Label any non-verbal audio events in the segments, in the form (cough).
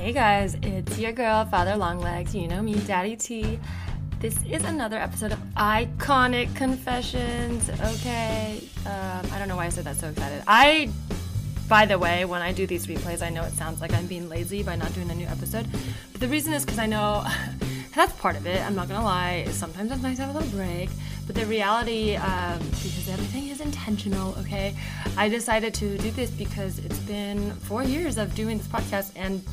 Hey guys, it's your girl, Father Longlegs. You know me, Daddy T. This is another episode of Iconic Confessions. Okay, um, I don't know why I said that so excited. I, by the way, when I do these replays, I know it sounds like I'm being lazy by not doing a new episode. But the reason is because I know (laughs) that's part of it. I'm not gonna lie. Sometimes it's nice to have a little break. But the reality, um, because everything is intentional, okay, I decided to do this because it's been four years of doing this podcast and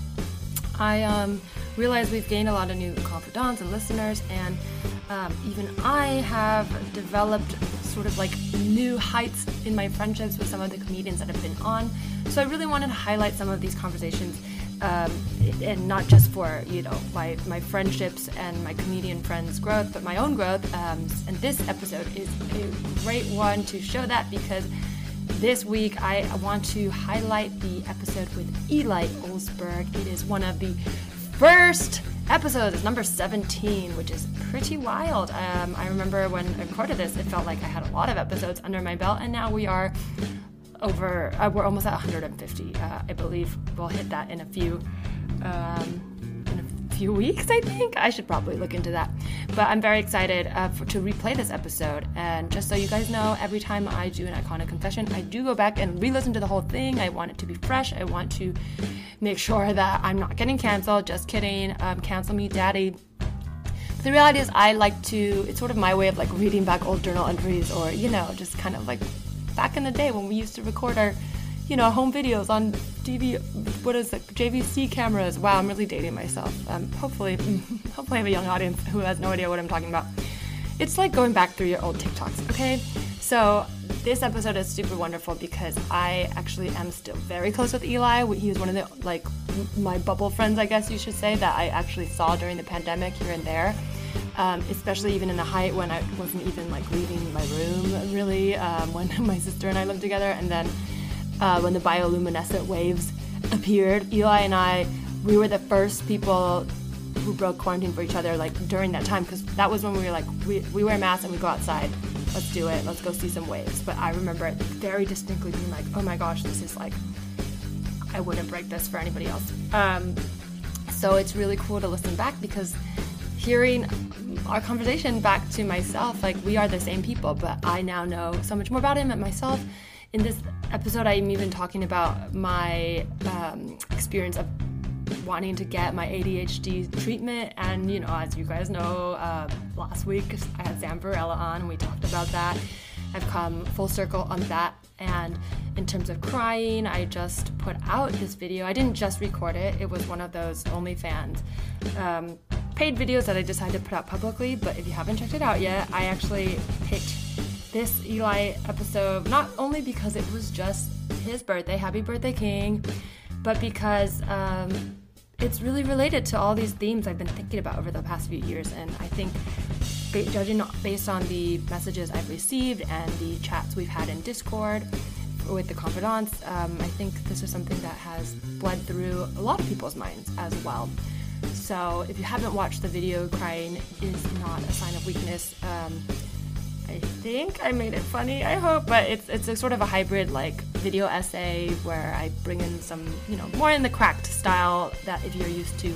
I um, realized we've gained a lot of new confidants and listeners, and um, even I have developed sort of like new heights in my friendships with some of the comedians that have been on. So I really wanted to highlight some of these conversations um, and not just for you know my my friendships and my comedian friends' growth, but my own growth. Um, and this episode is a great one to show that because this week I want to highlight the episode with Eli Olsberg. It is one of the first episodes. Number 17, which is pretty wild. Um, I remember when I recorded this, it felt like I had a lot of episodes under my belt, and now we are over uh, we're almost at 150 uh, i believe we'll hit that in a few um, few weeks i think. I should probably look into that. But i'm very excited uh, for, to replay this episode. And just so you guys know every time i do an iconic confession i do go back and re-listen to the whole thing. I want it to be fresh. I want to make sure that i'm not getting canceled. Just kidding. Um, cancel me daddy. The reality is i like to it's sort of my way of like reading back old journal entries or you know just kind of like back in the day when we used to record our, you know, home videos on DV, what is it, JVC cameras. Wow, I'm really dating myself. Um, hopefully, (laughs) hopefully I have a young audience who has no idea what I'm talking about. It's like going back through your old TikToks, okay? So this episode is super wonderful because I actually am still very close with Eli. He was one of the like my bubble friends, I guess you should say, that I actually saw during the pandemic here and there um, especially even in the height when I wasn't even like leaving my room really, um, (laughs) when my sister and I lived together. And then uh, when the bioluminescent waves appeared, Eli and I, we were the first people who broke quarantine for each other like during that time because that was when we were like, we, we wear masks and we go outside. Let's do it. Let's go see some waves. But I remember it very distinctly being like, oh my gosh, this is like, I wouldn't break this for anybody else. Um, so it's really cool to listen back because hearing our conversation back to myself. Like, we are the same people, but I now know so much more about him and myself. In this episode, I'm even talking about my um, experience of wanting to get my ADHD treatment. And, you know, as you guys know, uh, last week I had Sam Varela on and we talked about that. I've come full circle on that. And in terms of crying, I just put out this video. I didn't just record it, it was one of those OnlyFans um, paid videos that I decided to put out publicly, but if you haven't checked it out yet, I actually picked this Eli episode not only because it was just his birthday, happy birthday, King, but because um, it's really related to all these themes I've been thinking about over the past few years. And I think, judging based on the messages I've received and the chats we've had in Discord with the confidants, um, I think this is something that has bled through a lot of people's minds as well. So if you haven't watched the video, crying is not a sign of weakness. Um, I think I made it funny. I hope, but it's it's a sort of a hybrid like video essay where I bring in some you know more in the cracked style that if you're used to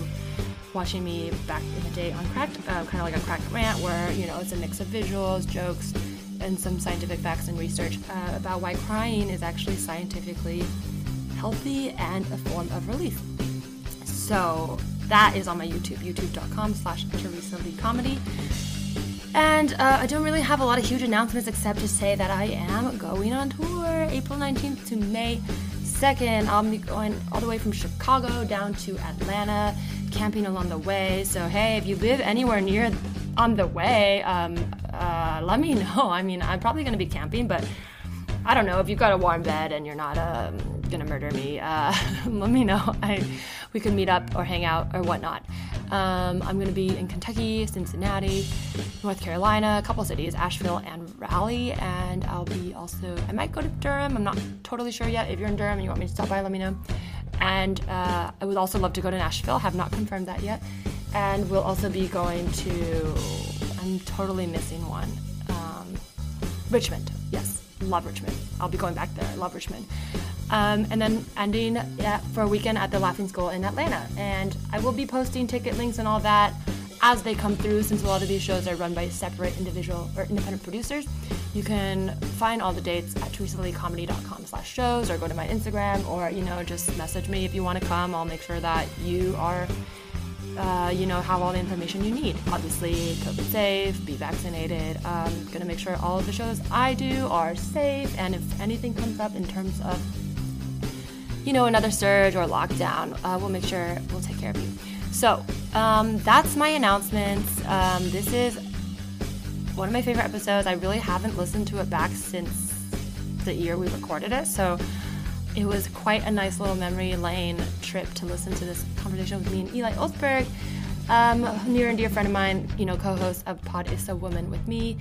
watching me back in the day on cracked, uh, kind of like a cracked rant where you know it's a mix of visuals, jokes, and some scientific facts and research uh, about why crying is actually scientifically healthy and a form of relief. So that is on my YouTube, youtube.com slash Teresa Lee Comedy. And uh, I don't really have a lot of huge announcements except to say that I am going on tour April 19th to May 2nd. I'll be going all the way from Chicago down to Atlanta, camping along the way. So, hey, if you live anywhere near on the way, um, uh, let me (laughs) know. I mean, I'm probably going to be camping, but I don't know. If you've got a warm bed and you're not um, gonna murder me, uh, (laughs) let me know. I, we could meet up or hang out or whatnot. Um, I'm gonna be in Kentucky, Cincinnati, North Carolina, a couple cities, Asheville and Raleigh, and I'll be also. I might go to Durham. I'm not totally sure yet. If you're in Durham and you want me to stop by, let me know. And uh, I would also love to go to Nashville. Have not confirmed that yet. And we'll also be going to. I'm totally missing one. Um, Richmond. Yes, love Richmond. I'll be going back there. I love Richmond. Um, and then ending yeah, for a weekend at the Laughing Skull in Atlanta. And I will be posting ticket links and all that as they come through since a lot of these shows are run by separate individual or independent producers. You can find all the dates at teresaleecomedy.com slash shows or go to my Instagram or, you know, just message me if you want to come. I'll make sure that you are uh, you know, have all the information you need. Obviously, COVID safe, be vaccinated. Um, gonna make sure all of the shows I do are safe, and if anything comes up in terms of, you know, another surge or lockdown, uh, we'll make sure we'll take care of you. So um, that's my announcements. Um, this is one of my favorite episodes. I really haven't listened to it back since the year we recorded it, so it was quite a nice little memory lane trip to listen to this conversation with me and Eli Olsberg, um, near and dear friend of mine, you know, co-host of Pod Is a Woman with me.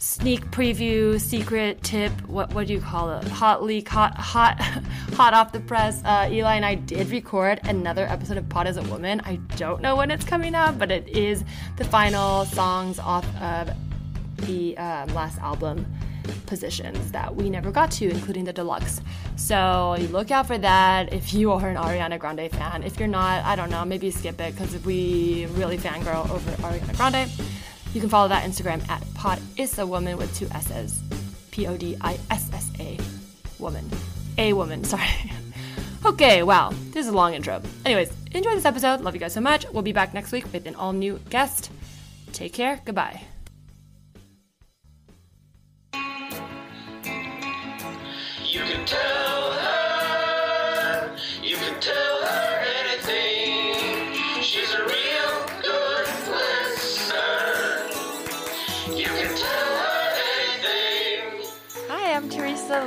Sneak preview, secret tip, what what do you call it? Hot leak, hot hot (laughs) hot off the press. Uh, Eli and I did record another episode of Pod as a Woman. I don't know when it's coming out, but it is the final songs off of the um, last album positions that we never got to, including the deluxe. So you look out for that if you are an Ariana Grande fan. If you're not, I don't know, maybe skip it because we really fangirl over Ariana Grande, you can follow that Instagram at Pod a Woman with two S's. P O D I S S A woman. A woman, (laughs) sorry. okay, wow, this is a long intro. Anyways, enjoy this episode. Love you guys so much. We'll be back next week with an all new guest. Take care. Goodbye. You can tell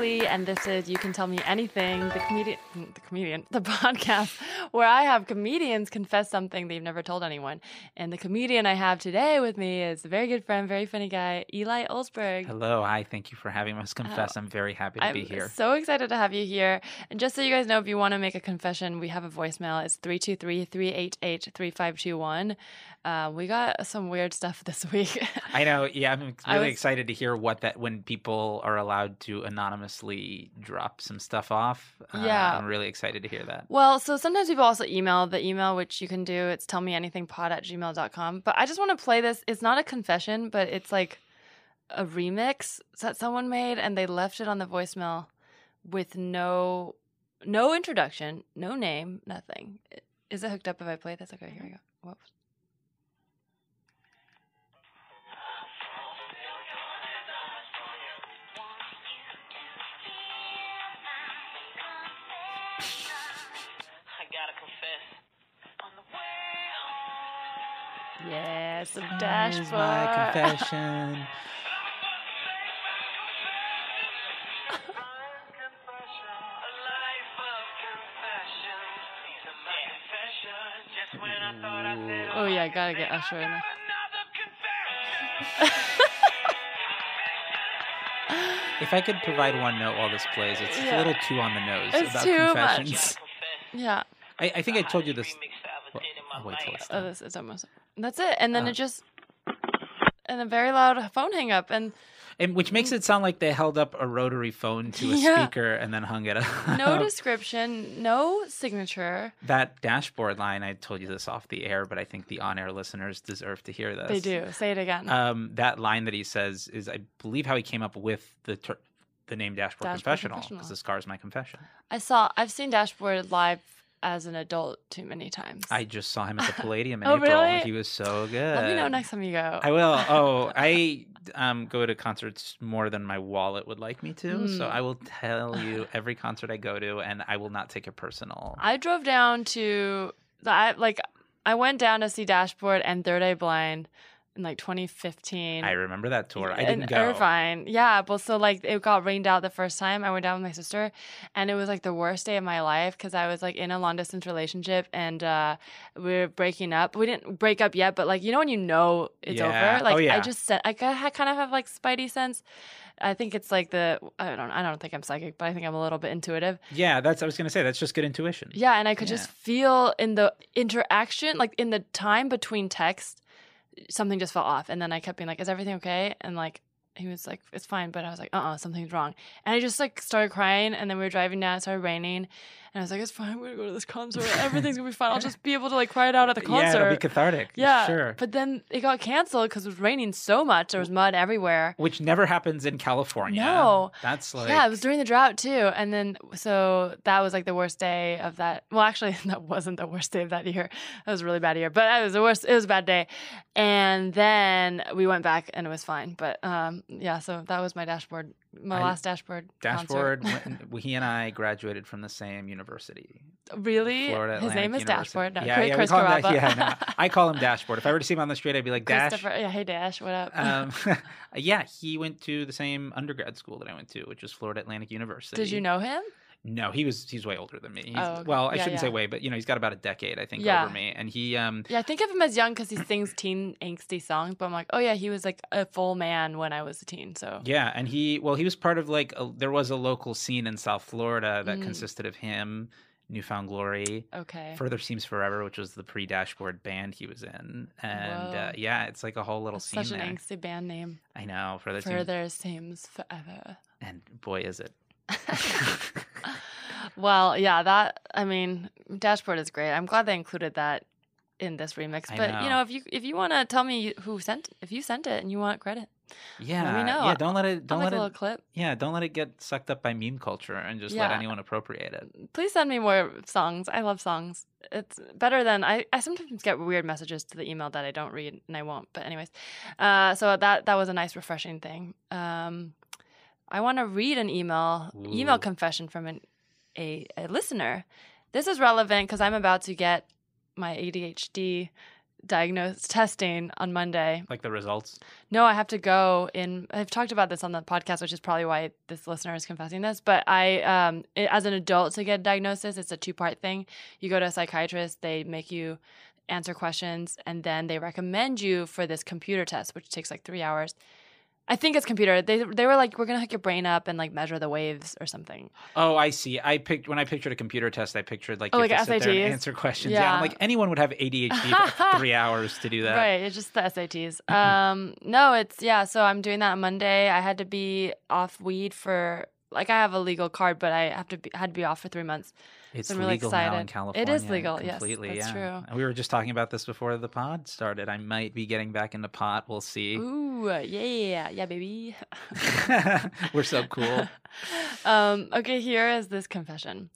And this is You Can Tell Me Anything, the comedian, the comedian, the (laughs) podcast where I have comedians confess something they've never told anyone. And the comedian I have today with me is a very good friend, very funny guy, Eli Olsberg. Hello, hi. Thank you for having us oh, confess. I'm very happy to I'm be here. so excited to have you here. And just so you guys know, if you want to make a confession, we have a voicemail. It's 323 388 3521. Uh, We got some weird stuff (laughs) this week. I know. Yeah, I'm really was- excited to hear what that when people are allowed to anonymously drop some stuff off. Uh, Yeah. I'm really excited to hear that. Well, so sometimes people also email the email, which you can do. It's tellmeanythingpod at gmail.com. But I just want to play this. It's not a confession, but it's like a remix that someone made and they left it on the voicemail with no no introduction, no name, nothing. Is it hooked up if I play this? Okay, here we go. Whoops. Of confession. These are my confessions. Just when I thought I said Oh yeah, I gotta get Usher in there. (laughs) If I could provide one note while this plays, it's Yeah. a little too on the nose It's about too much. confessions. Yeah. I, I think I told you this. Well, did in my I'll wait till it's Oh, this is almost. That's it. And then Uh, it just. And a very loud phone hang up. And And which makes it sound like they held up a rotary phone to a (laughs) Yeah. speaker and then hung it up. no description, no signature. that dashboard line, I told you this off the air, but I think the on-air listeners deserve to hear this. They do. Say it again. Um, that line that he says is, I believe, how he came up with the ter- the name Dashboard, Dashboard Confessional Confessional. because this car is my confession. I saw. I've seen Dashboard live as an adult too many times. I just saw him at the (laughs) Palladium in Oh, April. really? He was so good. Let me know next time you go. I will. (laughs) Oh, I um, go to concerts more than my wallet would like me to. So Mm. I will tell you every concert I go to, and I will not take it personal. I drove down to the I, like I went down to see Dashboard and Third Eye Blind in like 2015. I remember that tour. I in didn't go. Irvine. Yeah, but so like it got rained out the first time. I went down with my sister, and it was like the worst day of my life because I was like in a long distance relationship and uh, we were breaking up. We didn't break up yet, but like you know when you know it's Yeah. over. Like Oh, yeah. I just said I kind of kind of have like spidey sense. I think it's like the I don't I don't think I'm psychic, but I think I'm a little bit intuitive. Yeah, that's. I was gonna say that's just good intuition. Yeah, and I could Yeah. just feel in the interaction, like in the time between text, something just fell off. And then I kept being like, "Is everything okay?" And like he was like, "It's fine," but I was like, "Uh, uh something's wrong." And I just like started crying, and then we were driving down. It started raining, and I was like, "It's fine. We're gonna go to this concert. (laughs) Everything's gonna be fine. I'll just be able to like cry it out at the concert." Yeah, it'll be cathartic. Yeah, sure. But then it got canceled because it was raining so much. There was mud everywhere. Which never happens in California. No. that's like yeah, it was during the drought too. And then so that was like the worst day of that. Well, actually, (laughs) that wasn't the worst day of that year. That was a really bad year, but it was the worst. It was a bad day. And then we went back and it was fine. But um, yeah, so that was my dashboard, my I- last dashboard. concert. dashboard. (laughs) when- he and I graduated from the same university. Really? Florida His Atlantic name is University. Dashboard. No, Yeah, Chris yeah, we call him. Yeah, no, I call him Dashboard. If I were to see him on the street, I'd be like Dash. Yeah, hey Dash, what up? Um, (laughs) yeah, he went to the same undergrad school that I went to, which was Florida Atlantic University. Did you know him? No, he was he's way older than me. He's, Oh. Well, I Yeah, shouldn't say way, but you know, he's got about a decade, I think, Yeah. over me. And he um Yeah, I think of him as young because he sings teen angsty songs. But I'm like, oh yeah, he was like a full man when I was a teen. So yeah, and he well, he was part of like a, there was a local scene in South Florida that Mm. consisted of him, New Found Glory, okay. Further Seems Forever, which was the pre-dashboard band he was in, and uh, yeah, it's like a whole little That's scene such there. an angsty band name. I know, Further Seems, Further seems forever. and boy, is it. (laughs) well, yeah, that I mean, dashboard is great. I'm glad they included that in this remix. I But know. you know, if you if you want to tell me who sent if you sent it and you want credit, Yeah, Let me know. yeah. Don't let it. I'll Don't make let a it. little clip. Yeah, don't let it get sucked up by meme culture and just let anyone appropriate it. Please send me more songs. I love songs. It's better than I, I sometimes get weird messages to the email that I don't read and I won't. But anyways, uh, so that that was a nice refreshing thing. Um, I want to read an email email confession from an, a a listener. This is relevant because I'm about to get my ADHD diagnosed testing on Monday. Like the results. No, I have to go in. I've talked about this on the podcast, which is probably why this listener is confessing this. But I, um, it, as an adult to get a diagnosis, it's a two part thing. You go to a psychiatrist, they make you answer questions, and then they recommend you for this computer test, which takes like three hours. I think it's computer. They they were like, we're gonna hook your brain up and like measure the waves or something. Oh, I see. I picked when I pictured a computer test. I pictured like Oh, you like have to sit there and answer questions. Yeah. I'm like anyone would have ADHD for (laughs) three hours to do that. Right, it's just the SATs. Um, no, it's yeah. So I'm doing that on Monday. I had to be off weed for like I have a legal card, but I have to be, had to be off for three months. It's I'm really legal now in excited. California. It is legal, yes, completely. that's yeah. true. And we were just talking about this before the pod started. I might be getting back into pot. We'll see. Ooh, yeah, yeah, baby. (laughs) we're so cool. (laughs) um, okay, here is this confession.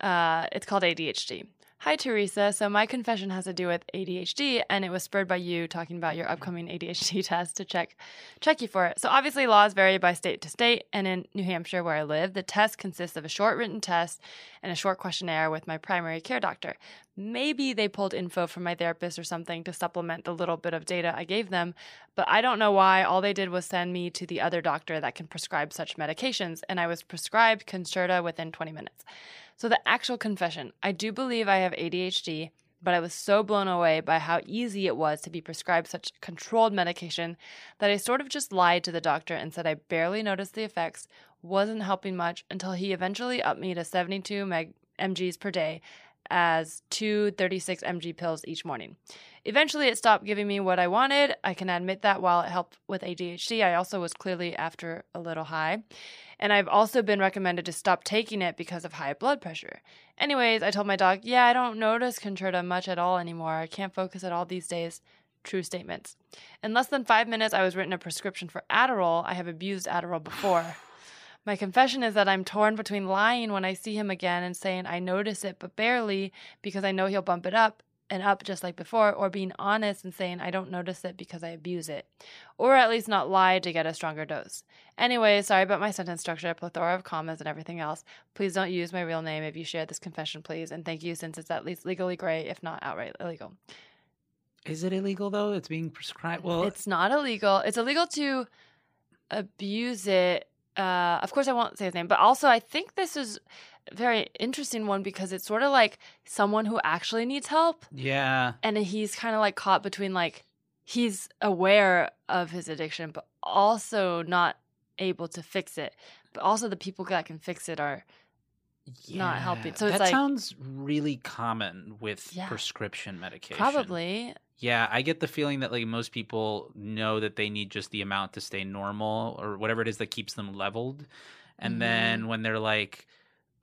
Uh, it's called ADHD. Hi, Teresa. So, my confession has to do with ADHD, and it was spurred by you talking about your upcoming ADHD (laughs) test to check check you for it. So, obviously, laws vary by state to state, and in New Hampshire, where I live, the test consists of a short written test and a short questionnaire with my primary care doctor. Maybe they pulled info from my therapist or something to supplement the little bit of data I gave them, but I don't know why. All they did was send me to the other doctor that can prescribe such medications, and I was prescribed Concerta within 20 minutes. So, the actual confession I do believe I have ADHD, but I was so blown away by how easy it was to be prescribed such controlled medication that I sort of just lied to the doctor and said I barely noticed the effects, wasn't helping much until he eventually upped me to 72 meg- mgs per day as two 36 mg pills each morning. Eventually, it stopped giving me what I wanted. I can admit that while it helped with ADHD, I also was clearly after a little high. And I've also been recommended to stop taking it because of high blood pressure. Anyways, I told my doc, yeah, I don't notice Concerta much at all anymore. I can't focus at all these days. True statements. In less than five minutes, I was written a prescription for Adderall. I have abused Adderall before. (sighs) My confession is that I'm torn between lying when I see him again and saying I notice it but barely because I know he'll bump it up and up just like before, or being honest and saying I don't notice it because I abuse it, or at least not lie to get a stronger dose. Anyway, sorry about my sentence structure, plethora of commas and everything else. Please don't use my real name if you share this confession, please, and thank you since it's at least legally gray, if not outright illegal. Is it illegal though? It's being prescribed. Well, It's not illegal. It's illegal to abuse it. Uh, of course, I won't say his name, but also I think this is a very interesting one because it's sort of like someone who actually needs help, yeah. and he's kind of like caught between like he's aware of his addiction, but also not able to fix it. But also, the people that can fix it are not helping. So it's that like- sounds really common with Yeah. prescription medication. probably. Yeah, I get the feeling that like most people know that they need just the amount to stay normal or whatever it is that keeps them leveled. And Mhm. then when they're like,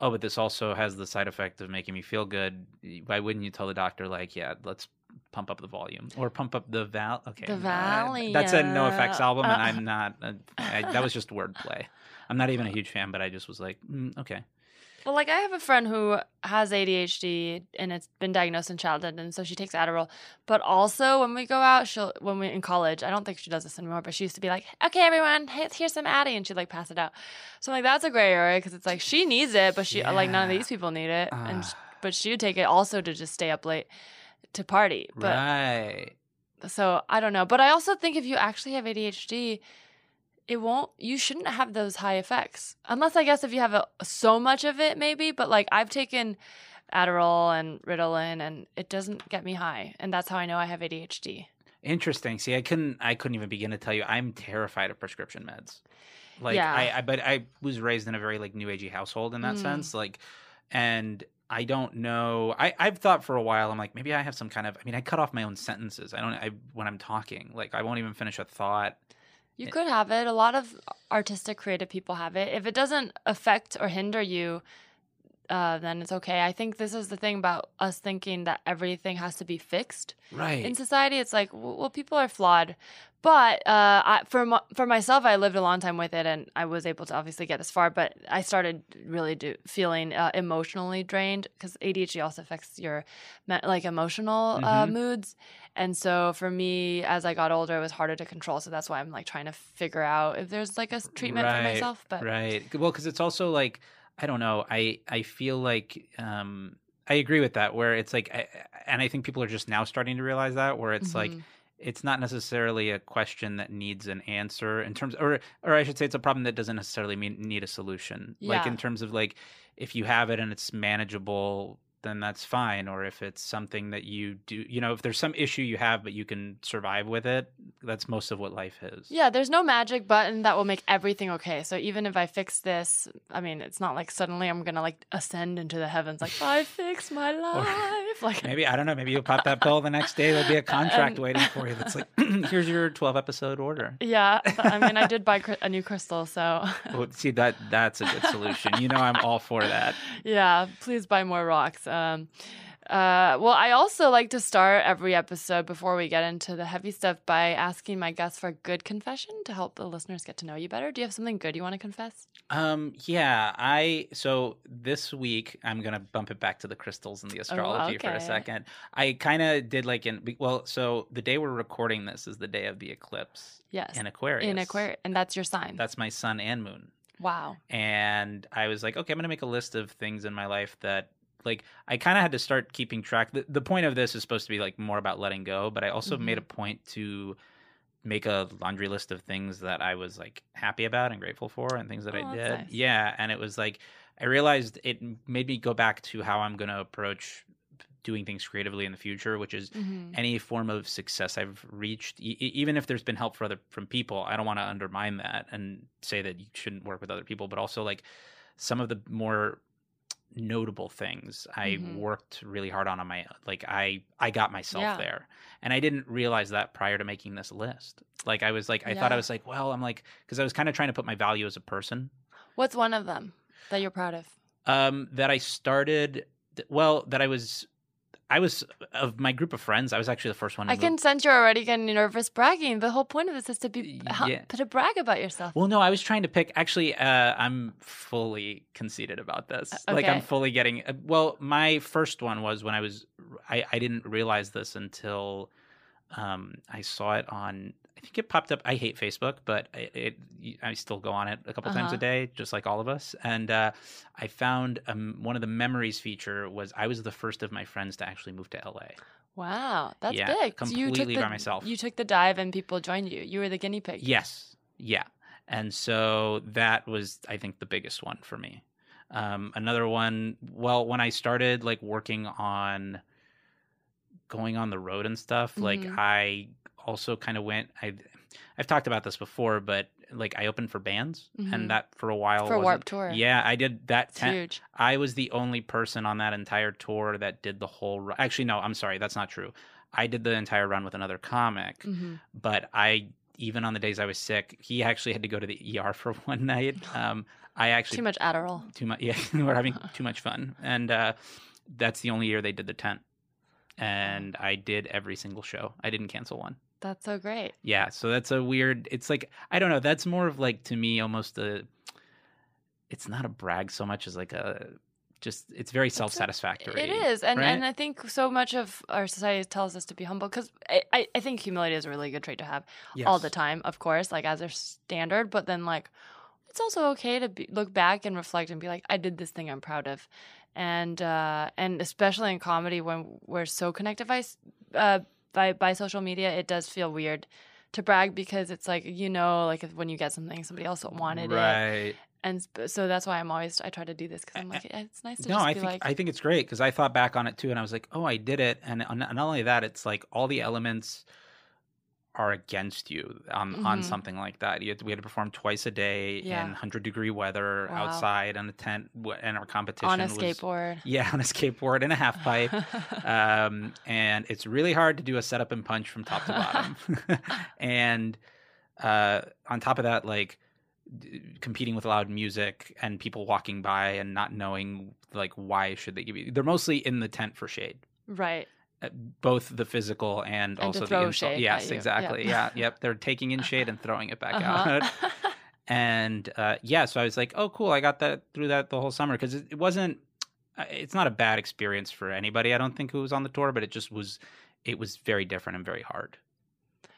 "Oh, but this also has the side effect of making me feel good," why wouldn't you tell the doctor like, "Yeah, let's pump up the volume or pump up the val?" Okay, The uh, That's a NOFX album, and Uh. I'm not. Uh, I, that was (laughs) just wordplay. I'm not even a huge fan, but I just was like, mm, okay. Well, like I have a friend who has ADHD and it's been diagnosed in childhood, and so she takes Adderall. But also, when we go out, she'll when we in college, I don't think she does this anymore. But she used to be like, "Okay, everyone, here's some Addy," and she'd like pass it out. So I'm like, that's a gray area because it's like she needs it, but she like none of these people need it, and Ah. but she would take it also to just stay up late to party. But right. so I don't know. But I also think if you actually have ADHD, it won't. You shouldn't have those high effects, unless I guess if you have a, so much of it, maybe. But like I've taken Adderall and Ritalin, and it doesn't get me high, and that's how I know I have ADHD. Interesting. See, I couldn't. I couldn't even begin to tell you. I'm terrified of prescription meds. Like, Yeah. I, I, but I was raised in a very like new agey household in that Mm. sense. Like, and I don't know. I, I've thought for a while. I'm like, maybe I have some kind of. I mean, I cut off my own sentences. I don't. I when I'm talking, like, I won't even finish a thought. You could have it. A lot of artistic, creative people have it. If it doesn't affect or hinder you, uh, then it's okay. I think this is the thing about us thinking that everything has to be fixed. Right. in society it's like well people are flawed but uh, I, for for myself i lived a long time with it and i was able to obviously get this far but i started really do, feeling uh, emotionally drained because adhd also affects your like emotional uh, Mhm. moods and so for me as i got older it was harder to control so that's why i'm like trying to figure out if there's like a treatment for myself but right well because it's also like i don't know i i feel like um i agree with that where it's like I, and i think people are just now starting to realize that where it's like Mhm. it's not necessarily a question that needs an answer in terms or or i should say it's a problem that doesn't necessarily mean, need a solution like in terms of like if you have it and it's manageable then that's fine or if it's something that you do you know if there's some issue you have but you can survive with it that's most of what life is Yeah, there's no magic button that will make everything okay. So even if I fix this, I mean, it's not like suddenly I'm gonna like ascend into the heavens, like I fixed (laughs) my life. Like Maybe I don't know. Maybe you'll pop that pill the next day. There'll be a (laughs) contract And- waiting for you. That's like, (laughs) (clears throat) here's your 12 episode order. yeah, I mean, I did buy a new crystal, so Well, see that that's a good solution. You know, I'm all for that. yeah, please buy more rocks. Um, uh, well, I also like to start every episode before we get into the heavy stuff by asking my guests for a good confession to help the listeners get to know you better. Do you have something good you want to confess? Um, yeah, I so this week I'm gonna bump it back to the crystals and the astrology for okay. a second. I kind of did like in well, so the day we're recording this is the day of the eclipse Yes, in Aquarius. in Aquarius, and that's your sign. That's my sun and moon. wow. and I was like, okay, I'm gonna make a list of things in my life that like I kind of had to start keeping track. The, the point of this is supposed to be like more about letting go, but I also Mhm. made a point to make a laundry list of things that I was like happy about and grateful for and things that Oh, I did. nice. Yeah, and it was like I realized it made me go back to how I'm going to approach doing things creatively in the future, which is Mhm. any form of success I've reached, e- even if there's been help for other from people, I don't want to undermine that and say that you shouldn't work with other people, but also like some of the more notable things I Mhm. worked really hard on on my like I I got myself Yeah. there, and I didn't realize that prior to making this list. Like I was like I thought I was like well I'm like because I was kind of trying to put my value as a person What's one of them that you're proud of? um that I started well that I was I was of my group of friends I was actually the first one I can move- sense you're already getting nervous bragging. The whole point of this is to be yeah. to brag about yourself. Well, no, I was trying to pick. Actually, uh, I'm fully conceited about this. Like, I'm fully getting. Uh, well, my first one was when I was. I, I didn't realize this until um, I saw it on. I think it popped up. I hate Facebook, but it, it I still go on it a couple times Uh-huh. a day, just like all of us. And uh, I found um, one of the memories feature was I was the first of my friends to actually move to LA. Wow, that's Yeah, big. So you took completely the, by myself. You took the dive and people joined you. You were the guinea pig. Yes. Yeah. And so that was, I think, the biggest one for me. Um, another one, well, when I started like working on going on the road and stuff, like Mhm. I also kind of went, I, I've talked about this before, but like I opened for bands, Mhm. and that for a while For wasn't- Tour. Yeah, I did that. Ten- huge. I was the only person on that entire tour that did the whole. Run. Actually, no, I'm sorry, that's not true. I did the entire run with another comic, hmm but I even on the days I was sick, he actually had to go to the ER (laughs) for one night. (sighs) Um, I actually Too much Adderall. too much. Yeah, (laughs) we're having (laughs) too much fun, and uh, that's the only year they did the tent. And I did every single show. I didn't cancel one. That's so great. Yeah, so that's a weird. It's like I don't know. That's more of like to me almost a. It's not a brag so much as like a, just it's very self satisfactory. It is, and right? and I think so much of our society tells us to be humble because I, I think humility is a really good trait to have all the time, of course, like as a standard. But then like, it's also okay to be, look back and reflect and be like, I did this thing I'm proud of, and uh, and especially in comedy when we're so connected by uh, by by social media, it does feel weird to brag because it's like you know like if, when you get something somebody else wanted it. And so that's why i'm always i try to do this because i'm like it's nice to No, I think like I think it's great because I thought back on it too, and I was like, oh, I did it, and not only that, it's like all the elements are against you on on Mhm. something like that. Had to, we had to perform twice a day Yeah. in hundred degree weather Wow. outside on a tent, and our competition on a was skateboard (laughs) yeah on a skateboard and a half pipe. um, and it's really hard to do a setup and punch from top to bottom. (laughs) (laughs) and uh, on top of that, like d- competing with loud music and people walking by and not knowing like why should they give you. They're mostly in the tent for shade. right Both the physical and, to also the insult. Yes, exactly. Yep. Yeah, yep. They're taking in shade and throwing it back Uh-huh. out. (laughs) and uh, yeah, so I was like, oh, cool. I got that through that the whole summer because it, it wasn't. uh, It's not a bad experience for anybody. I don't think who was on the tour, but it just was. It was very different and very hard.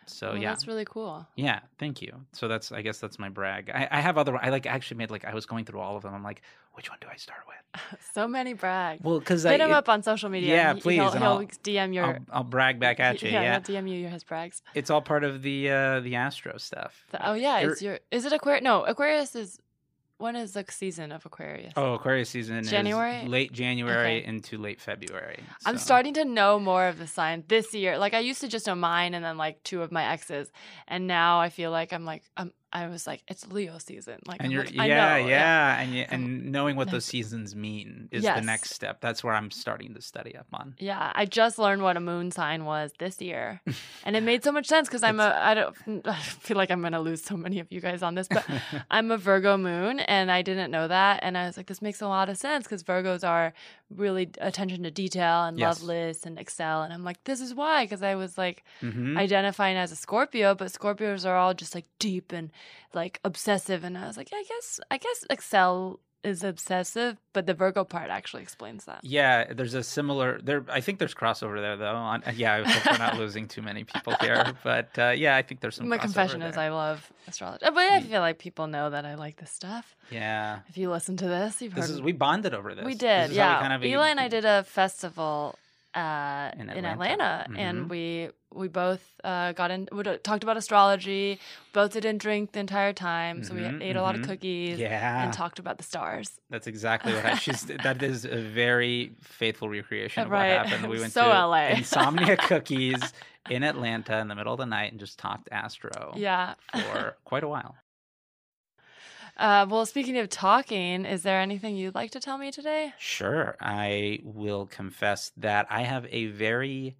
So Well, yeah, that's really cool yeah. Thank you. So that's. I guess that's my brag. I, I have other. I like actually made like I was going through all of them. I'm like, which one do I start with? (laughs) so many brags Well, because I hit him up on social media yeah, please, he'll, he'll I'll- dm your I'll, I'll brag back at you. yeah, Yeah, he'll dm you his brags it's all part of the uh the Astro stuff. The- oh yeah Er- it's your is it aquarius no aquarius is when is the season of aquarius Oh, Aquarius season January? late January Okay. into late February. I'm starting to know more of the sign this year. Like I used to just know mine and then like two of my exes, and now I feel like I'm like I'm. I was like it's Leo season. Like And you're like, yeah, know, yeah, and you, Um, and knowing what those seasons mean is the next step. That's where I'm starting to study up on. Yeah, I just learned what a moon sign was this year, and it made so much sense because (laughs) I'm a. I don't. (laughs) I feel like I'm gonna lose so many of you guys on this, but (laughs) I'm a Virgo moon, and I didn't know that, and I was like, this makes a lot of sense because Virgos are really attention to detail and Yes. love lists and excel, and I'm like, this is why because I was like Mhm. identifying as a Scorpio, but Scorpios are all just like deep and like obsessive, and I was like, I guess I guess excel is obsessive, but the Virgo part actually explains that. yeah, there's a similar there. I think there's crossover there though. On, (laughs) yeah, I hope we're not losing too many people here, (laughs) but uh, yeah, I think there's some. My confession is. I love astrology, but I feel like people know that I like this stuff. yeah. If you listen to this, you've This heard is we bonded over this. we did, is how we yeah. kind of- Eli and I did a festival uh, In in Atlanta. Atlanta, Mhm. and we we both uh, got in. We talked about astrology. Both didn't drink the entire time, so we Mhm, ate a lot of mhm. cookies Yeah, and talked about the stars. that's exactly what I, she's. (laughs) That is a very faithful recreation of Right. what happened. We (laughs) went So to LA. (laughs) Insomnia Cookies in Atlanta in the middle of the night and just talked Astro Yeah. for quite a while. Uh, well, speaking of talking, is there anything you'd like to tell me today? Sure. I will confess that I have a very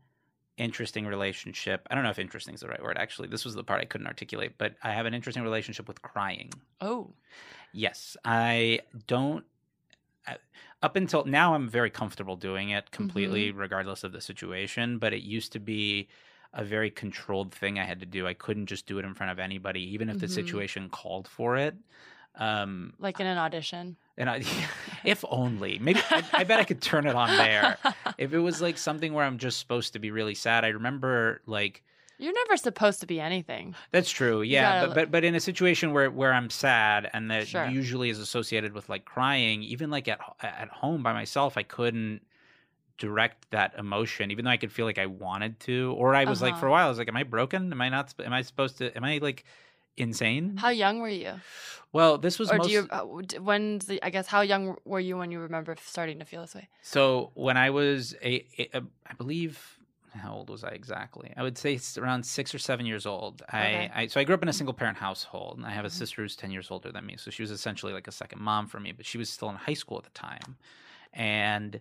interesting relationship. I don't know if interesting is the right word, actually. This was the part I couldn't articulate, but I have an interesting relationship with crying. Oh, Yes. I don't. I- Up until now, I'm very comfortable doing it completely, regardless of the situation. But it used to be a very controlled thing I had to do. I couldn't just do it in front of anybody, even if the Mhm. situation called for it. Um, like in an audition. and I, (laughs) (laughs) if only, maybe I, I bet I could turn it on there. (laughs) If it was like something where I'm just supposed to be really sad, I remember like You're never supposed to be anything. that's true, yeah. gotta But, but but in a situation where where I'm sad and that Sure. usually is associated with like crying, even like at at home by myself, I couldn't direct that emotion, even though I could feel like I wanted to. Or I was like Uh-huh. for a while, I was like, am I broken? Am I not? Am I supposed to? Am I like insane? How young were you? well, this was or most, do you? Uh, d- the? I guess how young were you when you remember starting to feel this way? So when I was a, a, a I believe how old was I exactly? I would say it's around six or seven years old. Okay. I, I so I grew up in a single parent household, and I have a Mhm. sister who's ten years older than me. So she was essentially like a second mom for me, but she was still in high school at the time, and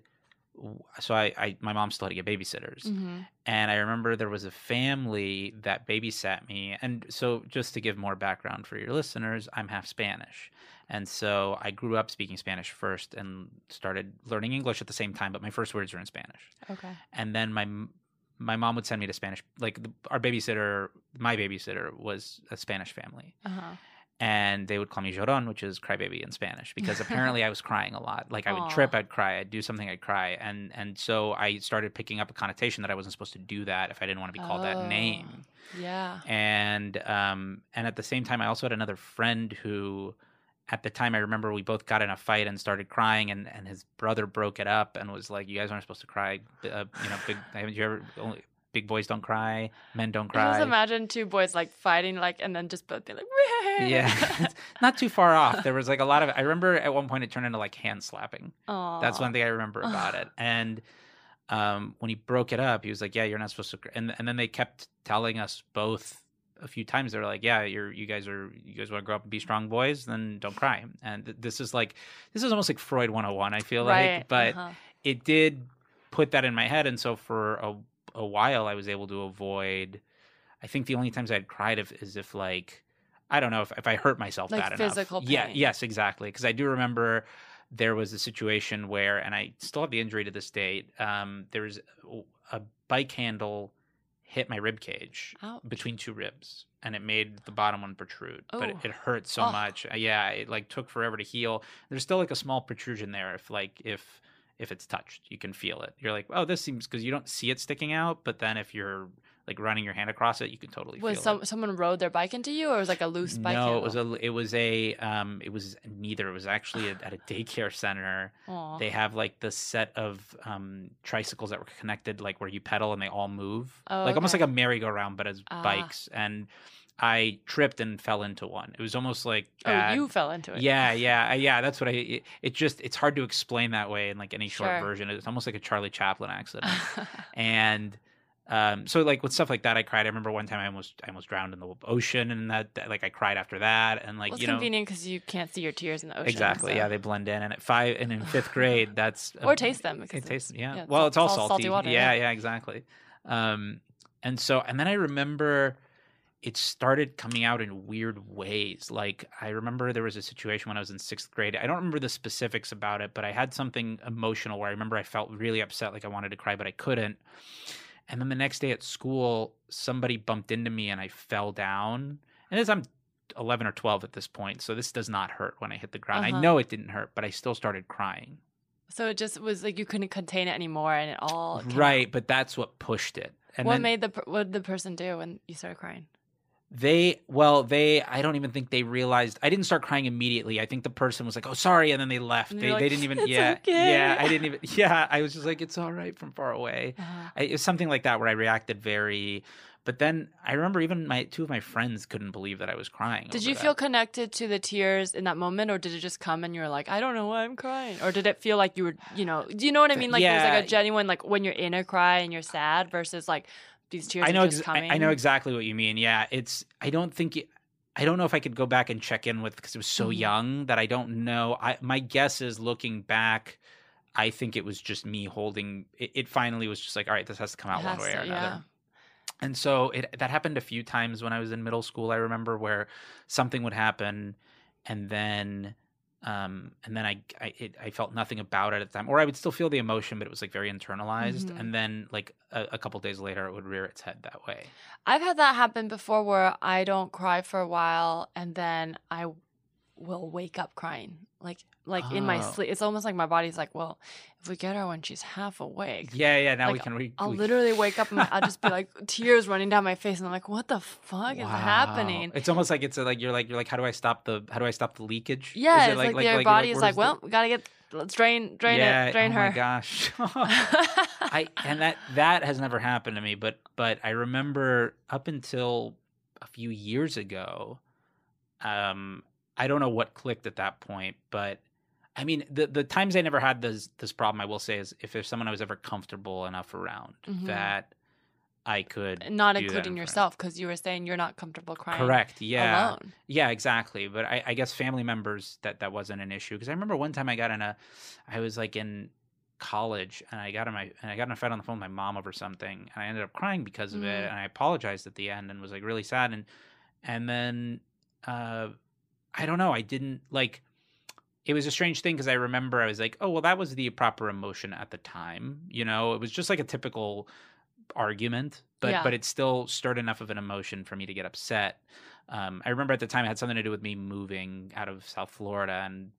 so I, I my mom still had to get babysitters, Mm-hmm. and I remember there was a family that babysat me. And so, just to give more background for your listeners, I'm half Spanish. And so, I grew up speaking Spanish first and started learning English at the same time, but my first words were in Spanish. Okay. And then my my mom would send me to Spanish. Like the, our babysitter, my babysitter was a Spanish family, Uh huh. And they would call me llorón, which is crybaby in Spanish, because (laughs) apparently I was crying a lot. Like I would Aw. trip, I'd cry, I'd do something, I'd cry, and and so I started picking up a connotation that I wasn't supposed to do that if I didn't want to be called Oh. that name. Yeah. And um and at the same time, I also had another friend who. At the time, I remember we both got in a fight and started crying, and, and his brother broke it up and was like, "You guys aren't supposed to cry. Uh, you know, big, haven't you ever? Only, big boys don't cry. Men don't I cry." just imagine two boys like fighting, like, and then just both being like, yeah, (laughs) not too far off. There was like a lot of. I remember at one point it turned into like hand slapping. Aww. That's one thing I remember about it. And um, when he broke it up, he was like, "Yeah, you're not supposed to." cr-" And and then they kept telling us both a few times. They were like, "Yeah, you're you guys are you guys want to grow up and be strong boys, then don't cry." And th- this is like this is almost like Freud 101. I feel right. like, but uh-huh. it did put that in my head, and so for a a while, I was able to avoid. I think the only times I'd cried if, is if like I don't know if, if I hurt myself Like bad physical enough. Yeah, pain. yes, exactly. Because I do remember there was a situation where, and I still have the injury to this date. Um, there was a bike handle hit my rib cage Ouch. between two ribs, and it made the bottom one protrude. But it, Oh. it hurt so Oh. much. Yeah, it like took forever to heal. There's still like a small protrusion there. If like if if it's touched, you can feel it. You're like, oh, this seems because you don't see it sticking out, but then if you're like running your hand across it, you can totally Was feel some it. someone rode their bike into you, or was like a loose bike? no, it was a it was a um it was neither. It was actually at, at a daycare center. Aw. They have like the set of um tricycles that were connected, like where you pedal and they all move, Oh, like almost like a merry-go-round, but as Ah. bikes. And I tripped and fell into one. It was almost like oh, you fell into it. Yeah, (laughs) yeah, yeah. That's what I. It, it just it's hard to explain that way in like any short Sure. version. It's almost like a Charlie Chaplin accident. (laughs) and um, so like with stuff like that, I cried. I remember one time I almost I almost drowned in the ocean, and that, that like I cried after that, and like well, it's you know convenient because you can't see your tears in the ocean. exactly so- yeah they blend in. And at five and in fifth (laughs) grade, that's Or taste them, because It tastes yeah. yeah, well, sal- it's all sal- salty. salty water, yeah, yeah. yeah, exactly. Um, and so and then I remember it started coming out in weird ways. Like I remember there was a situation when I was in sixth grade. I don't remember the specifics about it, but I had something emotional where I remember I felt really upset, like I wanted to cry, but I couldn't. And then the next day at school, somebody bumped into me and I fell down. And as I'm 11 or 12 at this point, so this does not hurt when I hit the ground. Uh-huh. I know it didn't hurt, but I still started crying. So it just was like you couldn't contain it anymore, and it all right. out. but that's what pushed it. And what then made the what did the person do when you started crying? They well, they I don't even think they realized I didn't start crying immediately. I think the person was like, "Oh, sorry," and then they left. They you're they didn't even "It's yeah. okay." Yeah, I didn't (laughs) even yeah, I was just like, "It's all right" from far away. Uh-huh. I, it was something like that where I reacted very but then I remember even my two of my friends couldn't believe that I was crying. Did you that. feel connected to the tears in that moment, or did it just come and you were like, I don't know why I'm crying, or did it feel like you were, you know, do you know what I mean? Like it was like a genuine, like when you're in a cry and you're sad versus like these tears I know ex- I- know exactly what you mean. Yeah, it's I don't think it, I don't know if I could go back and check in with because it was so Mhm. young that I don't know. I my guess is looking back, I think it was just me holding. It, it finally was just like, all right, this has to come out one way or another. yeah. And so it that happened a few times when I was in middle school. I remember where something would happen, and then. Um, and then I I, it, I felt nothing about it at the time, or I would still feel the emotion, but it was like very internalized. Mhm. And then like a, a couple days later, it would rear its head that way. I've had that happen before where I don't cry for a while and then I will wake up crying. Like like in my Oh. sleep. It's almost like my body's like, well, if we get her when she's half awake. Yeah, yeah. Now we can. Re- I'll we- literally wake up and my, I'll just be (laughs) like tears running down my face and I'm like, what the fuck is happening? It's almost like it's a, like you're like you're like how do I stop the how do I stop the leakage? Yeah, it it's like, your you're body is like, the- well, we gotta get let's drain drain yeah, it, drain oh her. my gosh. (laughs) (laughs) I and that that has never happened to me, but but I remember up until a few years ago, um, I don't know what clicked at that point, but I mean the the times I never had this this problem, I will say, is if there's someone I was ever comfortable enough around Mhm. that I could Not that in including yourself, because you were saying you're not comfortable crying. Correct. Yeah. Alone. Yeah, exactly. But I, I guess family members that that wasn't an issue because I remember one time I got in a, I was like in college and I got in my and I got in a fight on the phone with my mom over something and I ended up crying because of it Mm. and I apologized at the end and was like really sad and and then uh I don't know I didn't like it was a strange thing because I remember I was like oh well that was the proper emotion at the time you know it was just like a typical argument but Yeah. but it still stirred enough of an emotion for me to get upset um, I remember at the time it had something to do with me moving out of South Florida, and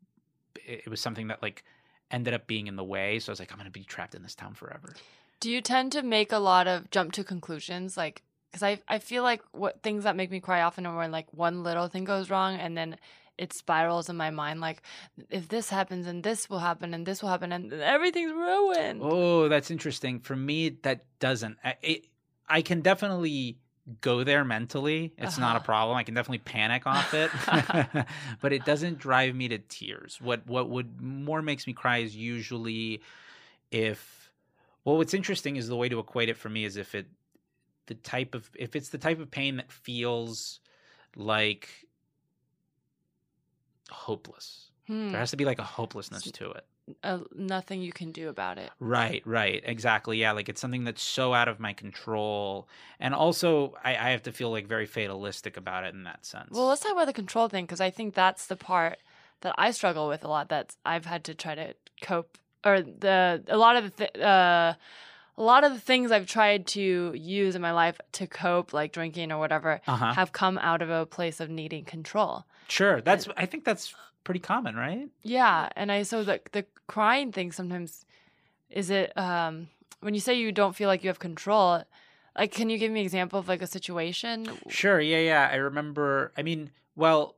it, it was something that like ended up being in the way. So I was like, I'm gonna be trapped in this town forever. Do you tend to make a lot of jump to conclusions? Like, because I, I feel like what things that make me cry often are when like one little thing goes wrong and then it spirals in my mind. Like, if this happens and this will happen and this will happen and everything's ruined. Oh, that's interesting. For me, that doesn't. I, it, I can definitely go there mentally. It's not a Uh-huh. problem. I can definitely panic off it, (laughs) (laughs) but it doesn't drive me to tears. What what would more makes me cry is usually if. Well, what's interesting is the way to equate it for me is if it the type of if it's the type of pain that feels like hopeless. Hmm. There has to be like a hopelessness to it. Uh, nothing you can do about it. Right, right, exactly. Yeah, like it's something that's so out of my control, and also I, I have to feel like very fatalistic about it in that sense. Well, let's talk about the control thing because I think that's the part that I struggle with a lot. That I've had to try to cope, or the a lot of the th- uh, a lot of the things I've tried to use in my life to cope, like drinking or whatever, uh-huh. have come out of a place of needing control. Sure, that's. I think that's pretty common, right? Yeah, and I so the the crying thing sometimes is it um when you say you don't feel like you have control. Like, can you give me an example of like a situation? Sure. Yeah, yeah. I remember. I mean, well,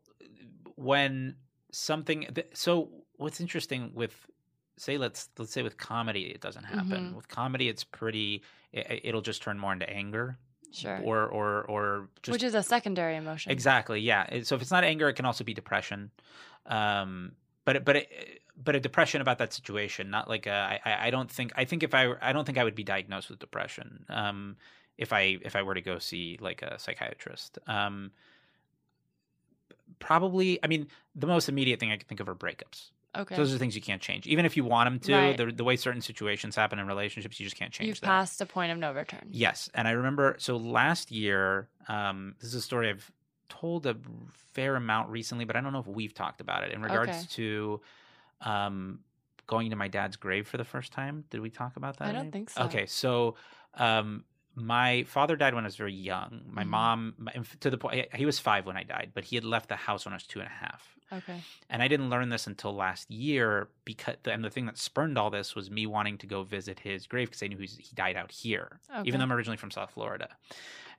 when something. th- So what's interesting with, say, let's let's say with comedy, it doesn't happen. Mhm. With comedy, it's pretty. It, it'll just turn more into anger, Sure. or or or just Which is a secondary emotion. Exactly. Yeah. So if it's not anger, it can also be depression. Um, but but it, but a depression about that situation, not like a. I I I don't think. I think if I I don't think I would be diagnosed with depression. Um, if I if I were to go see like a psychiatrist. Um, probably. I mean, the most immediate thing I can think of are breakups. Okay. Those are things you can't change, even if you want them to. Right. The, the way certain situations happen in relationships, you just can't change You've that. passed a point of no return. Yes, and I remember. So last year, um, this is a story I've told a fair amount recently, but I don't know if we've talked about it in regards Okay. to um, going to my dad's grave for the first time. Did we talk about that? I don't maybe? think so. Okay, so um, my father died when I was very young. My Mhm. mom, to the point, he was five when I died, but he had left the house when I was two and a half. Okay. And I didn't learn this until last year because, and the thing that spurned all this was me wanting to go visit his grave because I knew he died out here, Okay. even though I'm originally from South Florida.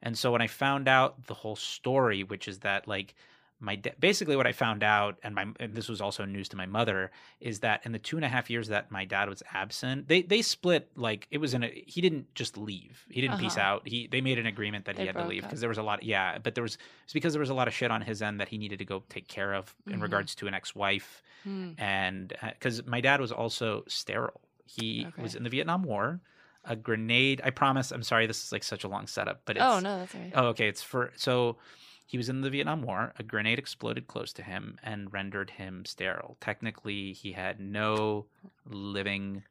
And so when I found out the whole story, which is that like my da- basically what I found out, and my and this was also news to my mother, is that in the two and a half years that my dad was absent, they they split like it was in a he didn't just leave, he didn't peace Uh-huh. out. He they made an agreement that They he had to leave because there was a lot, yeah, but there was it's because there was a lot of shit on his end that he needed to go take care of in Mhm. regards to an ex-wife Hmm. and because my dad was also sterile he Okay. was in the vietnam war a grenade i promise i'm sorry this is like such a long setup but it's Oh no, that's right. oh okay it's for so he was in the vietnam war a grenade exploded close to him and rendered him sterile. Technically he had no living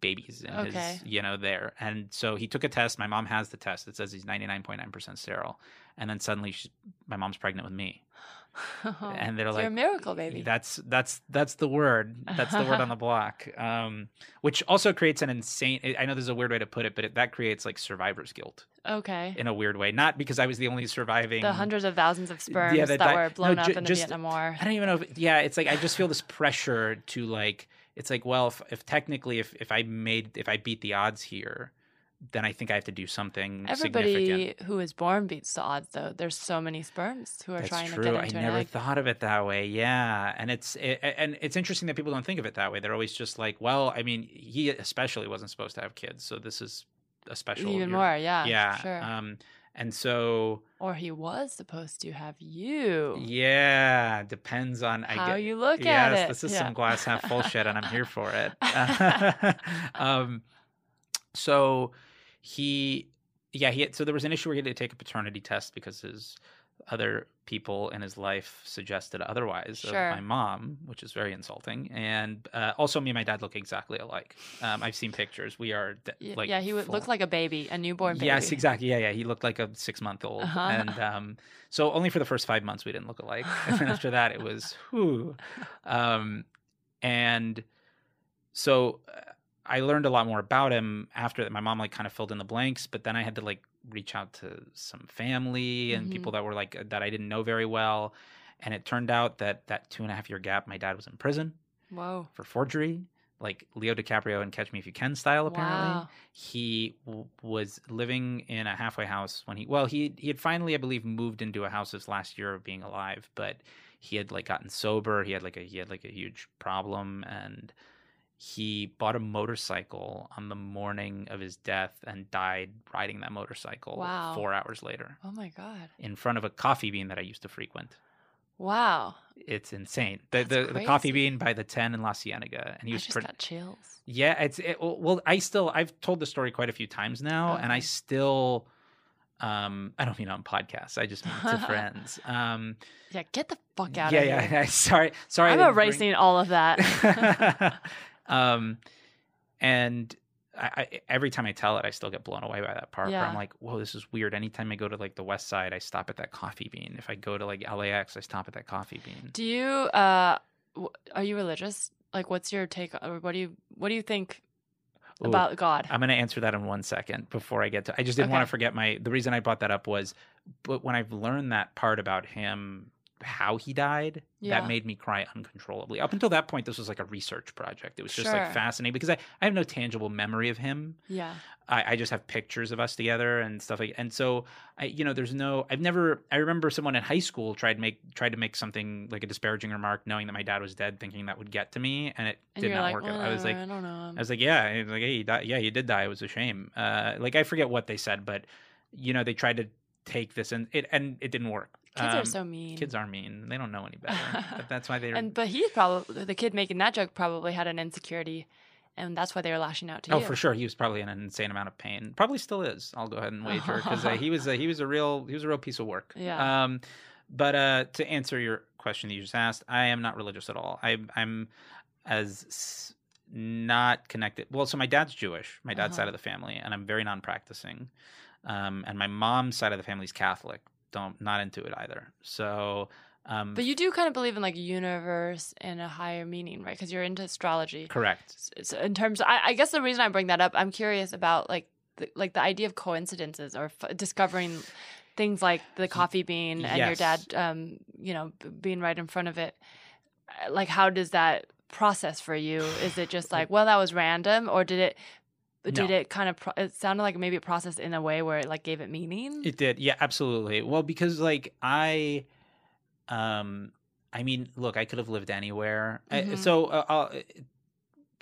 babies in Okay. his you know there. And so he took a test. My mom has the test. It says he's 99.9% sterile. And then suddenly she, my mom's pregnant with me (laughs) and they're like you're a miracle baby. that's that's that's the word. That's the word on the (laughs) block. Um, which also creates an insane. I know there's a weird way to put it, but it, that creates like survivor's guilt okay. in a weird way. Not because I was the only surviving. The hundreds of thousands of sperms Yeah, that, that were no, blown up ju- in the Vietnam War. I don't even know. if Yeah, it's like I just feel this pressure to like. It's like, well, if, if technically, if if I made, if I beat the odds here, then I think I have to do something significant. Everybody who is born beats the odds, though. There's so many sperms who are That's trying true. to get I into never an egg. thought of it that way. Yeah, and it's it, and it's interesting that people don't think of it that way. They're always just like, well, I mean, he especially wasn't supposed to have kids, so this is a special. Even you're- more, yeah. yeah. Sure. Um, and so or he was supposed to have you. yeah, depends on I How get, you look yes, at it. this is Yeah. some glass half full shit, and I'm here for it. (laughs) (laughs) um, so he yeah, he had, so there was an issue where he had to take a paternity test because his other people in his life suggested otherwise Sure. of my mom, which is very insulting. And uh, also, me and my dad look exactly alike. Um, I've seen pictures. We are de- like yeah, he would full- look like a baby, a newborn baby. Yes, exactly. Yeah, yeah. He looked like a six month old. Uh-huh. And um, so only for the first five months we didn't look alike. (laughs) And then after that, it was whew. Um, and so uh, I learned a lot more about him after that. My mom like kind of filled in the blanks, but then I had to like reach out to some family and Mhm. people that were like that I didn't know very well. And it turned out that that two and a half year gap, my dad was in prison Whoa. for forgery, like Leo DiCaprio and Catch Me If You Can style, apparently Wow. he w- was living in a halfway house when he well he he had finally i believe moved into a house his last year of being alive but he had like gotten sober he had like a he had like a huge problem and he bought a motorcycle on the morning of his death and died riding that motorcycle Wow. 4 hours later Oh my god. in front of a coffee bean that I used to frequent Wow. it's insane the the, the coffee bean by the 10 in La Cienega and he I was just pretty got chills. yeah, it's it, well. I still I've told the story quite a few times now, and I still, um, I don't mean on podcasts. I just mean to (laughs) friends. Um, Yeah, get the fuck out yeah, of yeah, here. yeah. (laughs) yeah. Sorry, sorry. I'm didn't bring- erasing all of that. (laughs) um, and I, I, every time I tell it, I still get blown away by that part. Where Yeah. I'm like, whoa, this is weird. Anytime I go to like the West Side, I stop at that coffee bean. If I go to like LAX, I stop at that coffee bean. do you uh w- are you religious? Like what's your take or what do you what do you think Ooh. about God? I'm going to answer that in one second before I get to. I just didn't want to forget my. The reason I brought that up was, but when I've learned that part about him, how he died, Yeah. that made me cry uncontrollably. Up until that point, this was like a research project. It was just like fascinating because I, I have no tangible memory of him. yeah. I, I just have pictures of us together and stuff like. And so I, you know, there's no. I've never. I remember someone in high school tried make tried to make something like a disparaging remark, knowing that my dad was dead, thinking that would get to me, and it And did not like, work out. I was like, "Uh, I don't know. I was like, yeah, He was like, hey, he died. yeah, he did die. It was a shame. Uh, like I forget what they said, but you know, they tried to take this and it and it didn't work. Kids are Um, so mean. kids are mean. They don't know any better. but that's why they're. (laughs) And but he probably the kid making that joke probably had an insecurity, and that's why they were lashing out to oh, you. for sure, he was probably in an insane amount of pain. Probably still is. I'll go ahead and wager because uh, (laughs) he was a, he was a real he was a real piece of work. Yeah. Um, but uh, to answer your question that you just asked, I am not religious at all. I, I'm as s- not connected. Well, so my dad's Jewish, my dad's Uh-huh. side of the family, and I'm very non-practicing. Um, and my mom's side of the family is Catholic. Don't not into it either. So, um, But you do kind of believe in like universe and a higher meaning, right? Because you're into astrology. correct. So in terms, I, I guess the reason I bring that up, I'm curious about like the, like the idea of coincidences or f- discovering things like the coffee bean and your dad, um, you know, being right in front of it. Uh, Like, how does that process for you? Is it just like, well, that was random, or did it? Did No. it kind of? Pro- it sounded like maybe it processed in a way where it like gave it meaning. It did. Yeah, absolutely. Well, because like I um I mean, look, I could have lived anywhere. I, Mhm. so uh, I'll,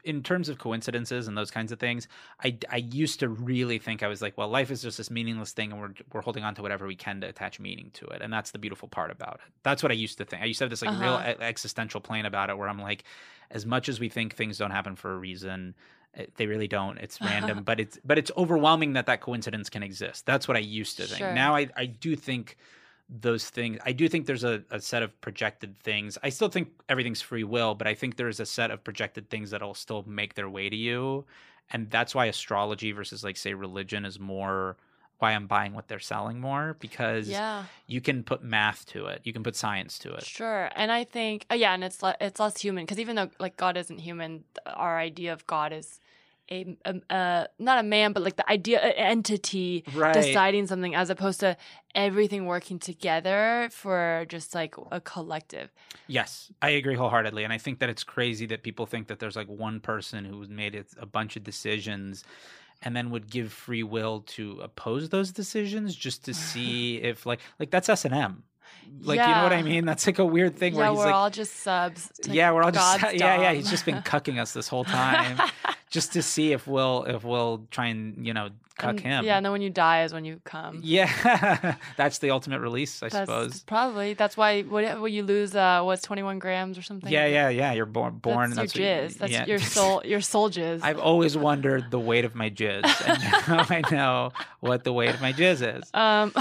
in terms of coincidences and those kinds of things, I I used to really think I was like, well, life is just this meaningless thing and we're we're holding on to whatever we can to attach meaning to it. And that's the beautiful part about it. That's what I used to think. I used to have this like real Uh-huh. e- existential plane about it where I'm like as much as we think things don't happen for a reason, Eh, they really don't. It's (laughs) random, but it's but it's overwhelming that that coincidence can exist. That's what I used to think. Sure. Now I I do think those things. I do think there's a, a set of projected things. I still think everything's free will, but I think there's a set of projected things that'll still make their way to you, and that's why astrology versus like say religion is more why I'm buying what they're selling more because Yeah. you can put math to it, you can put science to it. Sure, and I think uh, yeah, and it's le- it's less human because even though like God isn't human, our idea of God is a, a uh, not a man, but like the idea an entity Right. deciding something as opposed to everything working together for just like a collective. Yes, I agree wholeheartedly, and I think that it's crazy that people think that there's like one person who's made it a bunch of decisions, and then would give free will to oppose those decisions just to (sighs) see if like like that's S and M, like you know what I mean? That's like a weird thing yeah, where he's we're like, all just subs. Yeah, we're all just God's (laughs) yeah yeah. He's just been cucking us this whole (laughs) time. just to see if we'll if we'll try and you know cuck And- him. Yeah, and then when you die is when you come. (laughs) Yeah, (laughs) that's the ultimate release, I That's suppose. probably that's why what what you lose uh what's 21 grams or something. Yeah, yeah, yeah. You're born born. That's, your what you- jizz. That's yeah. your soul. (laughs) Your soul jizz. I've always wondered the weight of my jizz, and now I know what the weight of my jizz is. Um,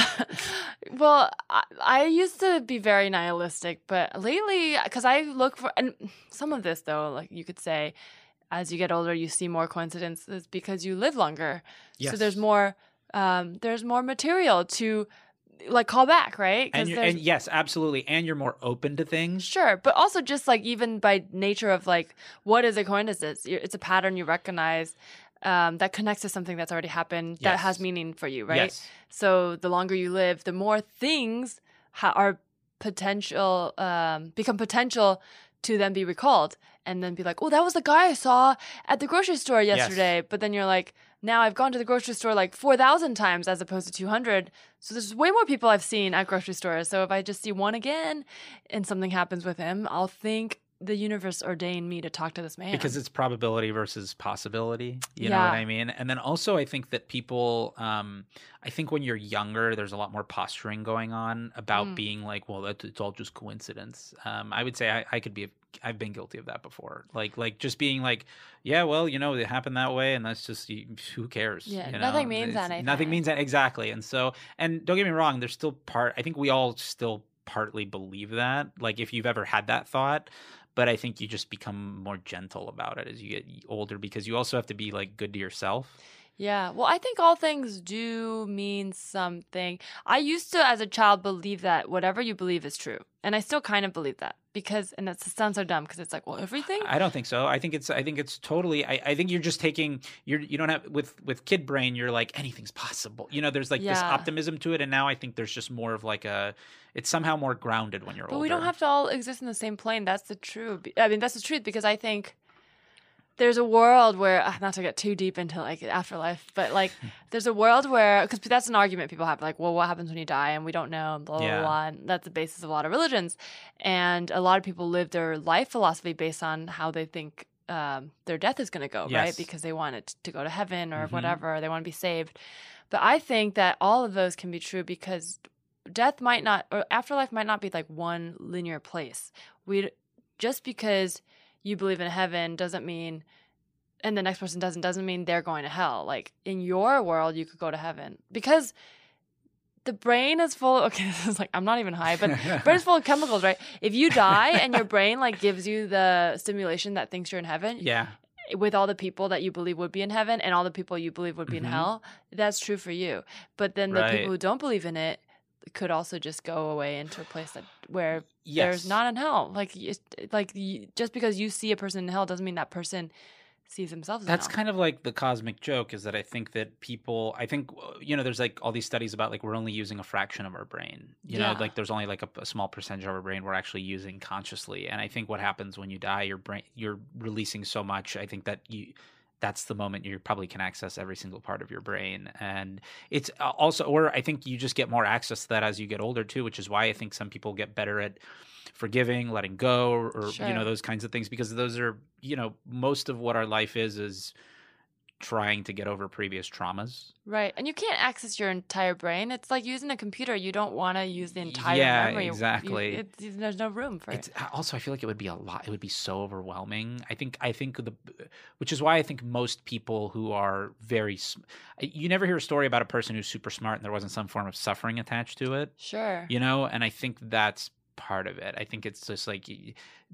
well, I, I used to be very nihilistic, but lately, because I look for, and some of this though, like you could say, as you get older, you see more coincidences because you live longer. Yes. So there's more, um, there's more material to, like, call back, right? And, and yes, absolutely. And you're more open to things. Sure, but also just like even by nature of like what is a coincidence? It's a pattern you recognize um, that connects to something that's already happened that has meaning for you, right? Yes. So the longer you live, the more things ha- are potential um, become potential to then be recalled and then be like, oh, that was the guy I saw at the grocery store Yes. yesterday. But then you're like, now I've gone to the grocery store like four thousand times as opposed to two hundred. So there's way more people I've seen at grocery stores. So if I just see one again and something happens with him, I'll think the universe ordained me to talk to this man. because it's probability versus possibility you know what i mean? And then also i think that people um i think when you're younger there's a lot more posturing going on about Mm. being like well that's it's all just coincidence. Um i would say i, I could be i've been guilty of that before. Like like just being like yeah well you know it happened that way and that's just who cares? Yeah, you nothing means It's- anything. nothing means that exactly. And so and don't get me wrong there's still part i think we all still partly believe that. Like if you've ever had that thought but I think you just become more gentle about it as you get older because you also have to be like good to yourself. Yeah. Well, I think all things do mean something. I used to, as a child, believe that whatever you believe is true. And I still kind of believe that because, and that sounds so dumb because it's like, well, everything? I don't think so. I think it's I think it's totally I, I think you're just taking you're you don't have with with kid brain you're like anything's possible. You know, there's like this optimism to it and now I think there's just more of like a it's somehow more grounded when you're But older. we don't have to all exist in the same plane. That's the truth. I mean, that's the truth because I think there's a world where, ah, not to get too deep into like afterlife, but like (laughs) there's a world where, because that's an argument people have, like, well, what happens when you die and we don't know, and blah, blah, Yeah. blah. And that's the basis of a lot of religions. And a lot of people live their life philosophy based on how they think um, their death is going to go, right? Because they want it to go to heaven or Mhm. whatever, they want to be saved. But I think that all of those can be true because death might not or afterlife might not be like one linear place. We just because you believe in heaven doesn't mean and the next person doesn't doesn't mean they're going to hell. Like in your world you could go to heaven because the brain is full (laughs) okay this is like I'm not even high but brain is full of chemicals, right? If you die and your brain like gives you the stimulation that thinks you're in heaven, (laughs) Yeah. with all the people that you believe would be in heaven and all the people you believe would be Mhm. in hell, that's true for you. But then the Right. people who don't believe in it could also just go away into a place that where Yes. there's not in hell. Like, like just because you see a person in hell doesn't mean that person sees themselves. In That's hell. kind of like the cosmic joke is that I think that people, I think, you know, there's like all these studies about like we're only using a fraction of our brain. You know, like there's only like a, a small percentage of our brain we're actually using consciously. And I think what happens when you die, your brain, you're releasing so much. I think that you, that's the moment you probably can access every single part of your brain. And it's uh, also, or I think you just get more access to that as you get older too, which is why I think some people get better at forgiving, letting go, or, or, you know, those kinds of things because those are, you know, most of what our life is, is trying to get over previous traumas. right, and you can't access your entire brain. It's like using a computer. You don't want to use the entire Yeah, memory. You- exactly. it, there's no room for It's it. Uh, also I feel like it would be a lot. It would be so overwhelming. I think I think the, which is why I think most people who are very, you never hear a story about a person who's super smart and there wasn't some form of suffering attached to it. Sure. You know, and I think that's part of it. I think it's just like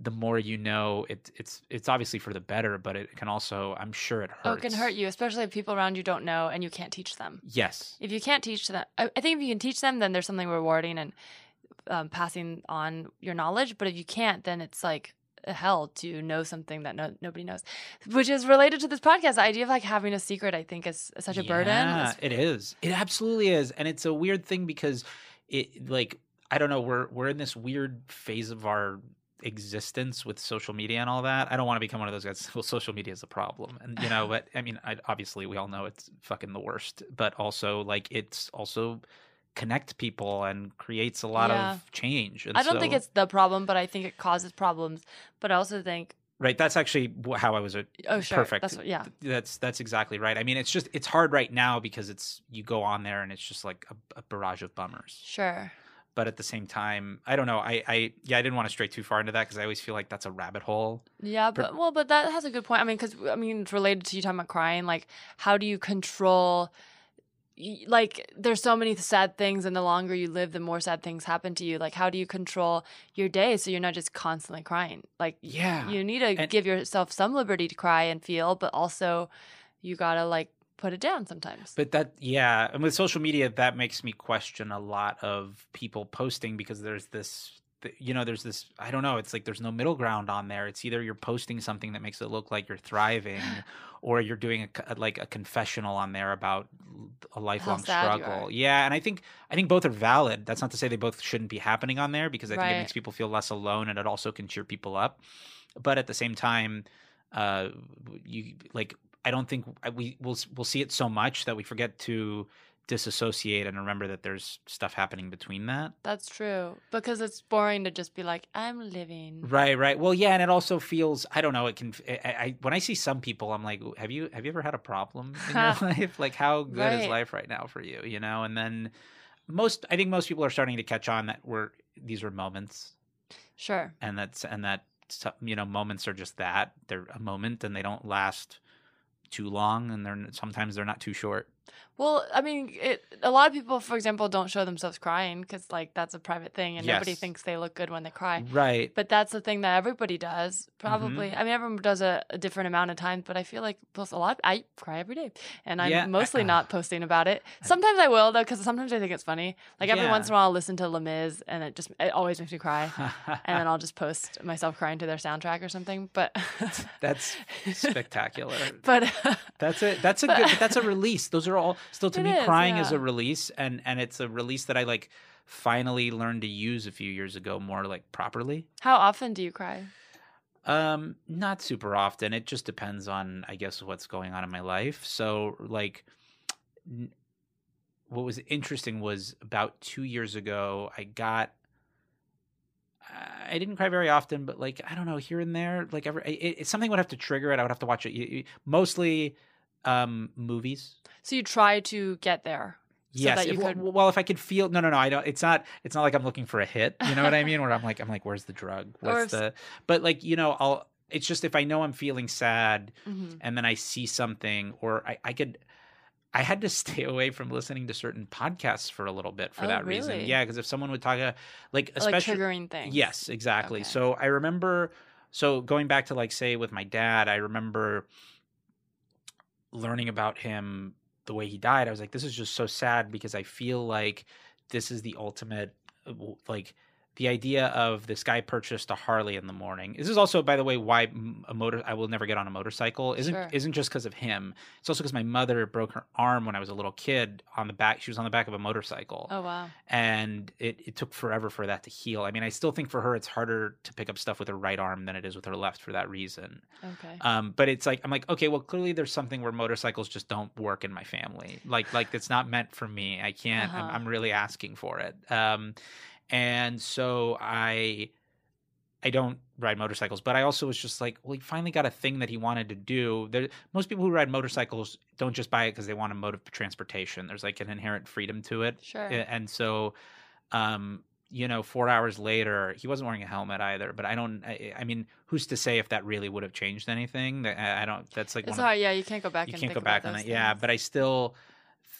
the more you know, it, it's it's obviously for the better, but it can also, I'm sure it hurts. Oh, it can hurt you, especially if people around you don't know and you can't teach them. Yes. if you can't teach them I, I think if you can teach them then there's something rewarding and um, passing on your knowledge but if you can't then it's like a hell to know something that no, nobody knows which is related to this podcast the idea of like having a secret i think is such a burden Yeah, It's- it is. It absolutely is, and it's a weird thing because it like I don't know. We're we're in this weird phase of our existence with social media and all that. I don't want to become one of those guys. (laughs) Well, social media is a problem, and you know, (laughs) but I mean, I, obviously, we all know it's fucking the worst. But also, like, it's also connects people and creates a lot Yeah. of change. And i don't think it's the problem but i think it causes problems but i also think right. That's actually how I was. A, Oh, sure. Perfect. That's what, yeah. That's that's exactly right. I mean, it's just it's hard right now because it's you go on there and it's just like a, a barrage of bummers. Sure. But at the same time, I don't know. I I yeah, I didn't want to stray too far into that because I always feel like that's a rabbit hole. Yeah, but well, but that has a good point. I mean, because I mean, it's related to you talking about crying. Like, how do you control? Like, there's so many sad things, and the longer you live, the more sad things happen to you. Like, how do you control your day so you're not just constantly crying? Like, Yeah. you need to And- give yourself some liberty to cry and feel, but also you gotta like put it down sometimes. But that, yeah, and with social media, that makes me question a lot of people posting because there's this, you know, there's this. I don't know. It's like there's no middle ground on there. It's either you're posting something that makes it look like you're thriving, (sighs) or you're doing a, like a confessional on there about a lifelong struggle. Yeah, and I think I think both are valid. That's not to say they both shouldn't be happening on there because I think it makes people feel less alone and it also can cheer people up. But at the same time, uh, you like I don't think uh, we we'll we'll see it so much that we forget to disassociate and remember that there's stuff happening between that. That's true because it's boring to just be like, I'm living. Right, right. Well, yeah, and it also feels I don't know. It can. I, I when I see some people, I'm like, have you have you ever had a problem in your (laughs) (laughs) life? Like, how good is life right now for you? You know, and then most I think most people are starting to catch on that we're these are moments, Sure. and that's and that you know moments are just that they're a moment and they don't last too long and they're sometimes they're not too short. Well, I mean, it, a lot of people, for example, don't show themselves crying because, like, that's a private thing, and nobody thinks they look good when they cry. Right. But that's the thing that everybody does. Mm-hmm. Probably, I mean, everyone does a, a different amount of times, but I feel like most- a lot. I cry every day, and I'm Yeah, mostly uh, (laughs) not posting about it. Sometimes I will though, because sometimes I think it's funny. Like every Yeah. once in a while, I'll listen to Les Mis, and it just it always makes me cry. and then (laughs) I'll just post myself crying to their soundtrack or something. But That's (laughs) spectacular. but That's it. That's a But- good. That's a release. Those are all still to It me. is, crying is a release, and and it's a release that I like finally learned to use a few years ago more like properly. how often do you cry? Um, not super often. It just depends on, I guess, what's going on in my life. So, like, n- what was interesting was about two years ago, I got. I didn't cry very often, but like I don't know, here and there, like every it, it, something would have to trigger it. I would have to watch it. You- Mostly, um, movies. So you try to get there. so yes. that you if- well- could- well, if I could feel, no, no, no. I don't. It's not. It's not like I'm looking for a hit. You know what I mean? Where I'm like, I'm like, where's the drug? (laughs) What's if- the? But like, you know, I'll. It's just if I know I'm feeling sad Mhm. and then I see something, or I, I could. I had to (laughs) stay away from listening to certain podcasts for a little bit for Oh, that reason. Yeah, because if someone would talk, uh, like Like especially triggering things. Yes, exactly. Okay. So I remember so going back to like say with my dad, I remember learning about him the way he died. I was like this is just so sad because I feel like this is the ultimate uh, like the idea of this guy purchased a Harley in the morning. This is also, by the way, why a motor I will never get on a motorcycle isn't Sure. isn't just because of him. It's also because my mother broke her arm when I was a little kid on the back. She was on the back of a motorcycle Oh wow. and it, it took forever for that to heal. I mean, I still think for her it's harder to pick up stuff with her right arm than it is with her left for that reason. Okay. Um, but it's like I'm like, okay, well, clearly there's something where motorcycles just don't work in my family. Like like it's not meant for me. I can't. Uh-huh. I'm, I'm really asking for it. Um, and so I I don't ride motorcycles, but I also was just like, well, he finally got a thing that he wanted to do. There, most people who ride motorcycles don't just buy it because they want a mode of transportation. There's like an inherent freedom to it. Sure. And so, um, you know, four hours later, he wasn't wearing a helmet either. But I don't. I, I mean, who's to say if that really would have changed anything? That I I don't. That's like it's one of- hard. Yeah, you can't go back. you can't go back on that. Yeah, but I still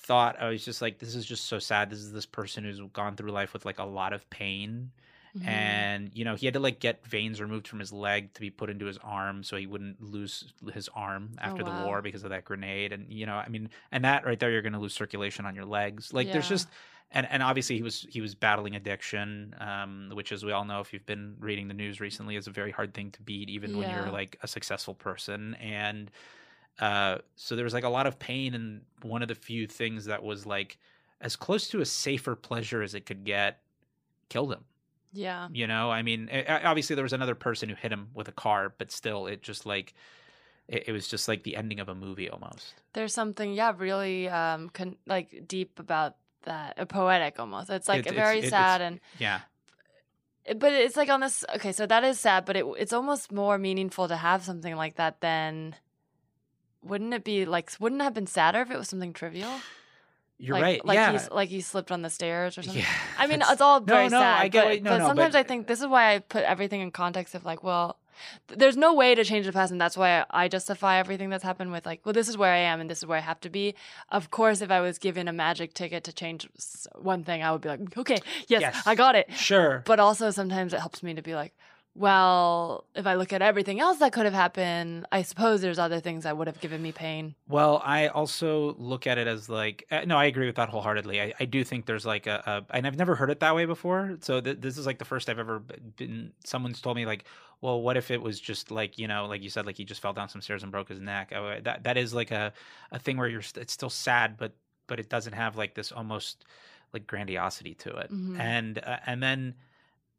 thought I was just like, this is just so sad. This is this person who's gone through life with like a lot of pain. Mhm. And you know he had to like get veins removed from his leg to be put into his arm, so he wouldn't lose his arm after Oh, wow. the war because of that grenade. And you know, I mean, and that right there, you're going to lose circulation on your legs. Like there's just, and and obviously he was he was battling addiction, um, which as we all know, if you've been reading the news recently, is a very hard thing to beat, even when you're like a successful person. And uh, so there was like a lot of pain, and one of the few things that was like as close to a safer pleasure as it could get killed him. yeah. You know, I mean, eh, eh, obviously there was another person who hit him with a car, but still, it just like it, it was just like the ending of a movie almost. There's something, yeah, really um con- like deep about that, uh, poetic almost. It's like It's- very it's- sad it's- and Yeah, but it's like on this. Okay, so that is sad, but it, it's almost more meaningful to have something like that than. Wouldn't it be like? Wouldn't it have been sadder if it was something trivial? You're like, right. Like yeah. He, like he slipped on the stairs or something. Yeah. I mean, it's all no, very no, sad. I get but. No, but no, sometimes but- I think this is why I put everything in context of like, well, th- there's no way to change the past, and that's why I justify everything that's happened with like, well, this is where I am, and this is where I have to be. Of course, if I was given a magic ticket to change one thing, I would be like, okay, yes, Yes. I got it. Sure. But also sometimes it helps me to be like, well, if I look at everything else that could have happened, I suppose there's other things that would have given me pain. Well, I also look at it as like uh, no, I agree with that wholeheartedly. I, I do think there's like a, a and I've never heard it that way before. So th- this is like the first I've ever been. Someone's told me like, well, what if it was just like you know, like you said, like he just fell down some stairs and broke his neck. I, that that is like a a thing where you're it's still sad, but but it doesn't have like this almost like grandiosity to it. Mhm. And uh, and then.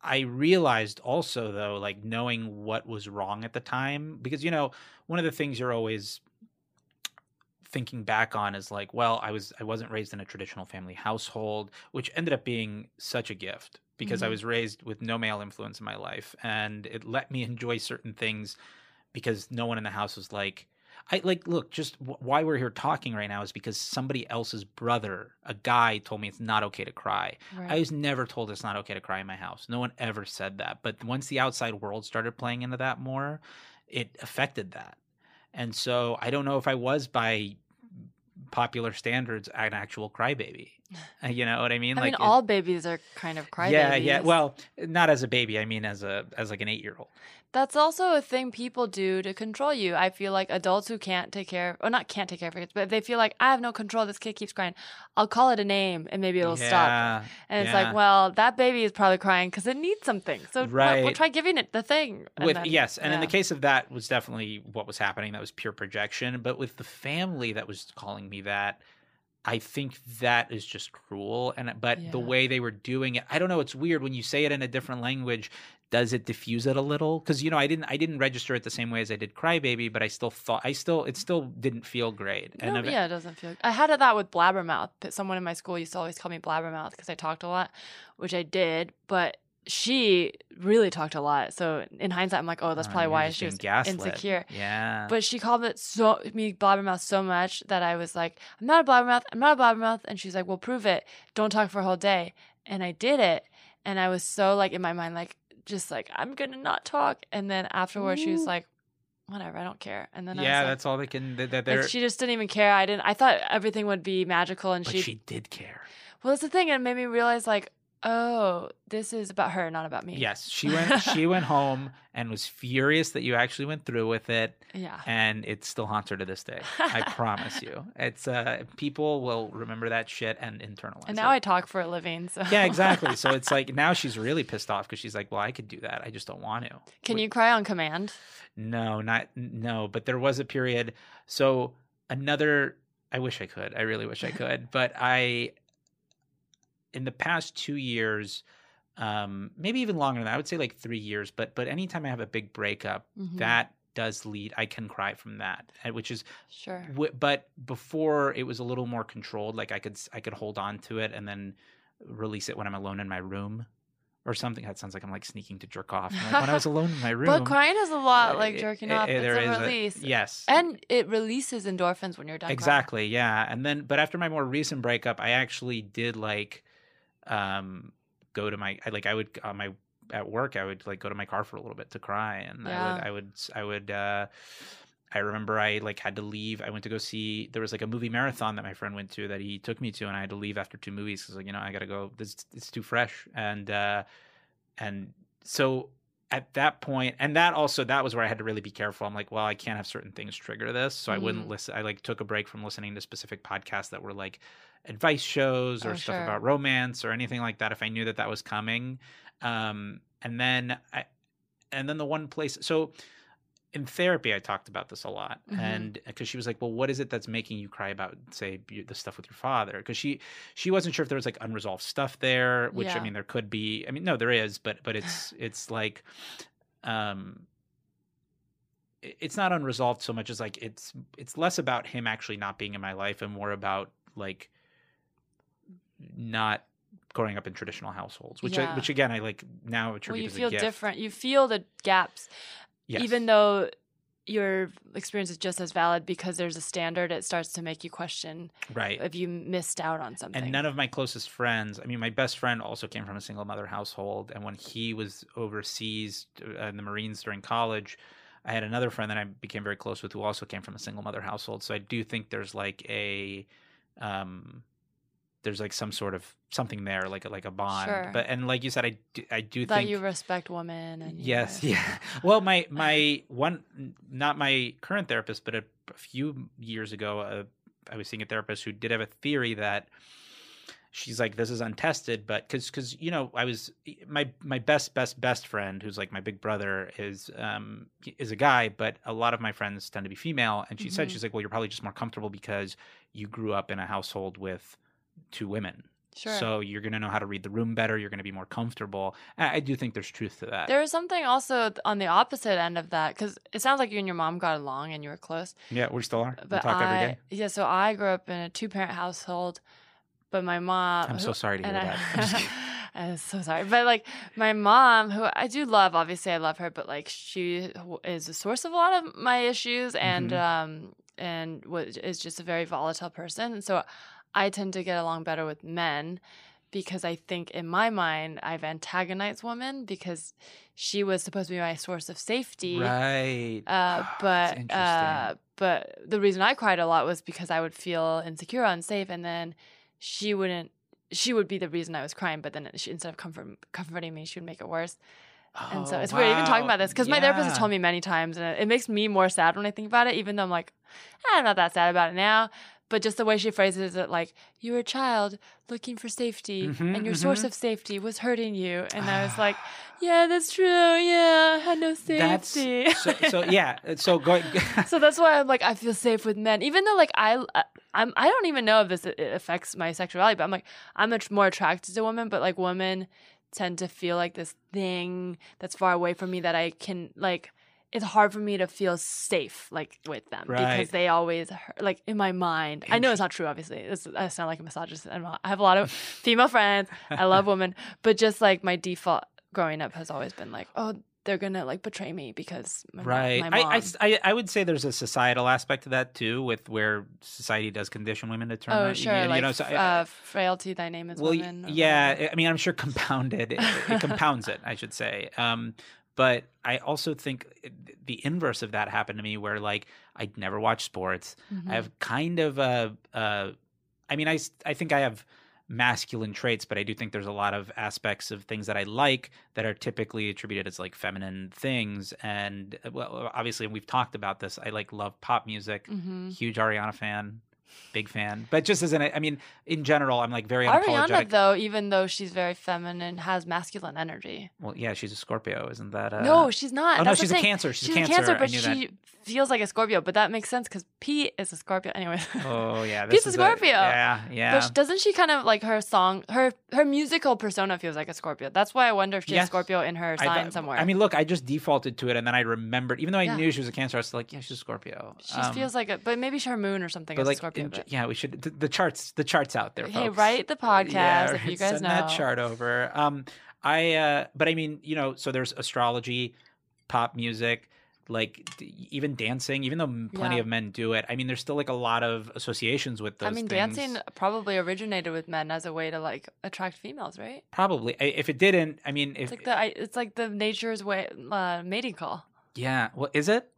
I realized also though, like knowing what was wrong at the time, because you know, one of the things you're always thinking back on is like, well, I was I wasn't raised in a traditional family household, which ended up being such a gift because I Mhm. was raised with no male influence in my life and it let me (laughs) enjoy certain things because no one in the house was like I like look just w- why we're here talking right now is because somebody else's brother, a guy told me it's not okay to cry. Right. I was never told it's not okay to cry in my house. No one ever said that. But once the outside world started playing into that more, it affected that. And so I don't know if I was by popular standards an actual crybaby. (laughs) You know what I mean? I mean, it- all babies are kind of crybabies. yeah, yeah. Well, not as a baby. I mean, as a as like an eight year old. That's also a thing people do to control you. I feel like adults who can't take care, of, or not can't take care of kids, but they feel like I have no control, this kid keeps crying, I'll call it a name and maybe it'll stop. And it's like, well, that baby is probably crying because it needs something. So well, we'll Right. try giving it the thing. And with then- yes, and in the case of that was definitely what was happening. That was pure projection. But with the family that was calling me that, I think that is just cruel. And but the way they were doing it, I don't know. It's weird when you say it in a different language. Does it diffuse it a little? Because you know, I didn't, I didn't register it the same way as I did Crybaby, but I still thought, I still, it still didn't feel great. No, eve- yeah, it doesn't feel. I had that with blabbermouth. but Someone in my school used to always call me blabbermouth because I talked a lot, which I did. But she really talked a lot. So in hindsight, I'm like, oh, that's Oh, probably why she was gaslit. insecure. Yeah, But she called it so me blabbermouth so much that I was like, I'm not a blabbermouth. I'm not a blabbermouth. And she's like, well, prove it. Don't talk for a whole day. And I did it. And I was so like in my mind, like just like I'm gonna not talk. And then afterwards, she was like, whatever, I don't care. And then I yeah, was like, that's all they can. That they're. she just didn't even care. I didn't. I thought everything would be magical, and but she. she did care. Well, that's the thing. It made me realize, like, oh, this is about her, not about me. Yes, she (laughs) went. she went home and was furious that you actually went through with it, Yeah. and it still haunts her to this day. I (laughs) promise you. It's uh, people will remember that shit and internalize. It. And now it. I talk for a living. So. yeah, exactly. So (laughs) it's like now she's really pissed off because she's like, "Well, I could do that. I just don't want to." Can Wh- you cry on command? No, not no. But there was a period. So another. I wish I could. I really wish I could. but I, in the past two years, um, maybe even longer than that. I would say like three years. But but anytime I have a big breakup, Mhm. that does lead. I can cry from that, which is. Sure. w- But before it was a little more controlled. Like I could I could hold on to it and then release it when I'm alone in my room. Or something that sounds like I'm like sneaking to jerk off. Like, when I was alone in my (laughs) room, But crying is a lot uh, like jerking it- off. it- It's a is release. yes, And it releases endorphins when you're done. crying. exactly, yeah. And then, but after my more recent breakup, I actually did like, um, go to my I, like I would on my at work I would like go to my car for a little bit to cry, and Yeah. I would I would I would. uh I remember I like had to leave. I went to go see. There was like a movie marathon that my friend went to that he took me to, and I had to leave after two movies because like you know I gotta go. This it's too fresh, and uh and so at that point and that also that was where i had to really be careful i'm like well i can't have certain things trigger this so i wouldn't Mhm. listen i like took a break from listening to specific podcasts that were like advice shows or Oh, stuff sure. about romance or anything like that if i knew that that was coming um and then i and then the one place so in therapy i talked about this a lot Mhm. and because she was like well what is it that's making you cry about say the stuff with your father because she she wasn't sure if there was like unresolved stuff there which i mean there could be i mean no there is but but it's (sighs) it's like um it's not unresolved so much as like it's it's less about him actually not being in my life and more about like not growing up in traditional households, which I, which again I like now attribute well, you feel different. You feel the gaps, Yes. even though your experience is just as valid because there's a standard. It starts to make you question right. if you missed out on something. And none of my closest friends, I mean, my best friend also came from a single mother household. And when he was overseas uh, in the Marines during college, I had another friend that I became very close with who also came from a single mother household. So I do think there's like a, um, there's like some sort of something there, like a, like a bond. Sure. But and like you said, I do, I do that think you respect women. And you Yes, know- yeah. (laughs) Well, my (laughs) my one, not my current therapist, but a, a few years ago, uh, I was seeing a therapist who did have a theory that she's like, this is untested, but because because you know, I was my my best best best friend, who's like my big brother, is um is a guy, but a lot of my friends tend to be female, and she said Mhm. she's like, well, you're probably just more comfortable because you grew up in a household with two women. Sure. So you're going to know how to read the room better. You're going to be more comfortable. I I do think there's truth to that. There is something also on the opposite end of that because it sounds like you and your mom got along and you were close. Yeah, we still are. We But talk I, every day. yeah, so I grew up in a two parent household, but my mom. I'm so sorry to hear and that. (laughs) I'm just I, kidding. I'm so sorry, but like my mom, who I do love, obviously I love her, but like she is the source of a lot of my issues, and Mhm. um and was is just a very volatile person. And so I tend to get along better with men because I think in my mind I've antagonized women because she was supposed to be my source of safety. Right. Uh, (sighs) but uh, but the reason I cried a lot was because I would feel insecure, unsafe, and then she wouldn't. She would be the reason I was crying, but then she, instead of comfort, comforting me, she would make it worse. Oh, and so Oh, it's weird even talking about this because my therapist has told me many times, and it, it makes me more sad when I think about it. Even though I'm like, "Ah, I'm not that sad about it now. But just the way she phrases it, like you were a child looking for safety, Mhm, and your source mhm. of safety was hurting you, and I was like, (sighs) yeah, that's true. Yeah, I had no That's safety. so, so (laughs) yeah. So going. (laughs) so that's why I'm like I feel safe with men, even though like I I'm I don't even know if this affects my sexuality, but I'm like I'm much more attracted to women, but like women tend to feel like this thing that's far away from me that I can like. It's hard for me to feel safe like with them Right. because they always hurt, like in my mind. I know it's not true, obviously. It's, I sound like a misogynist. I'm not. I have a lot of (laughs) female friends. I love women, but just like my default growing up has always been like, oh, they're gonna like betray me because my, Right. my I, mom. I, I, I would say there's a societal aspect to that too, with where society does condition women to turn. Oh, on- sure. You, like, know, so uh, frailty, thy name is well, woman. yeah. whatever. I mean, I'm sure compounded. It, it compounds it, I should say. Um, but I also think the inverse of that happened to me, where like I'd never watch sports. Mhm. I have kind of a, uh, I mean, I, I think I have masculine traits, but I do think there's a lot of aspects of things that I like that are typically attributed as like feminine things. And uh, well, obviously, we've talked about this. I like love pop music, Mhm. huge Ariana fan, big fan. But just as an, I mean, in general, I'm like very Ariana, unapologetic. though, even though she's very feminine, has masculine energy. well, yeah, she's a Scorpio, isn't that? Uh, no, she's not. Oh no, That's the she's a thing. Cancer. She's, She's a Cancer. I but she feels like a Scorpio. But that makes sense because Pete is a Scorpio. Anyway. Oh yeah, (laughs) Pete's a Scorpio. yeah, yeah. But doesn't she kind of like her song, her her musical persona feels like a Scorpio. That's why I wonder if she's Yes. has Scorpio in her sign thought- somewhere. I mean, look, I just defaulted to it, and then I remembered, even though I Yeah. knew she was a Cancer, I was like, yeah, she's a Scorpio. she Um, feels like a, but maybe her moon or something is like, a Scorpio. Yeah, we should the, the charts, the charts out there. Hey, write the podcast Yeah, if you (laughs) guys send know. that chart over. Um, I, uh, but I mean, you know, so there's astrology, pop music, like d- even dancing. Even though plenty Yeah. of men do it, I mean, there's still like a lot of associations with those. I mean, things. dancing probably originated with men as a way to like attract females, right? Probably, I- if it didn't, I mean, if It's like the I, it's like the nature's way uh, mating call. yeah, well, is it?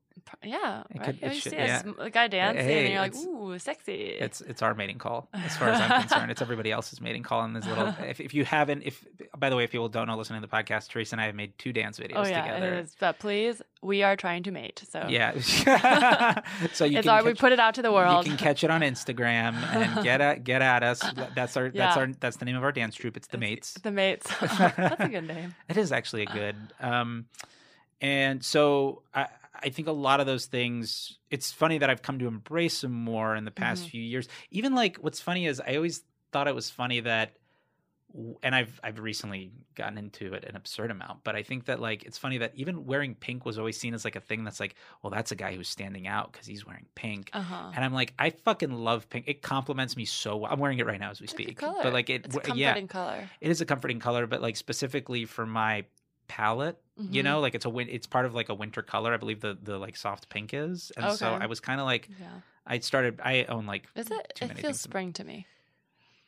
Yeah, It right? could- it you should- see yeah. a, guy dancing, Hey, and you're like, "Ooh, sexy." It's it's our mating call, as far as I'm (laughs) concerned. It's everybody else's mating call. And there's little. (laughs) If, if you haven't, if by the way, if people don't know, listening to the podcast, Teresa and I have made two dance videos oh yeah, together. it is. But please, we are trying to mate, so Yeah. (laughs) so you it's can our, we put it out to the world. you can catch it on Instagram and get at get at us. That's our that's Yeah. our that's the name of our dance troupe. It's the Mates. the mates. That's a good name. It is actually a good. Um, and so I, I think a lot of those things. It's funny that I've come to embrace them more in the past Mhm. few years. Even like what's funny is I always thought it was funny that and I've I've recently gotten into it an absurd amount, but I think that like it's funny that even wearing pink was always seen as like a thing that's like, well, that's a guy who's standing out because he's wearing pink. Uh huh. And I'm like, I fucking love pink. It complements me so well. I'm wearing it right now as we It's a speak. color. But like it, It's a w- yeah, comforting color. it is a comforting color. But like specifically for my palette, you Mhm. know, like it's a win. It's part of like a winter color. I believe the the like soft pink is. And so I was kind of like, Yeah. I started. I own like Is it? It feels spring to me.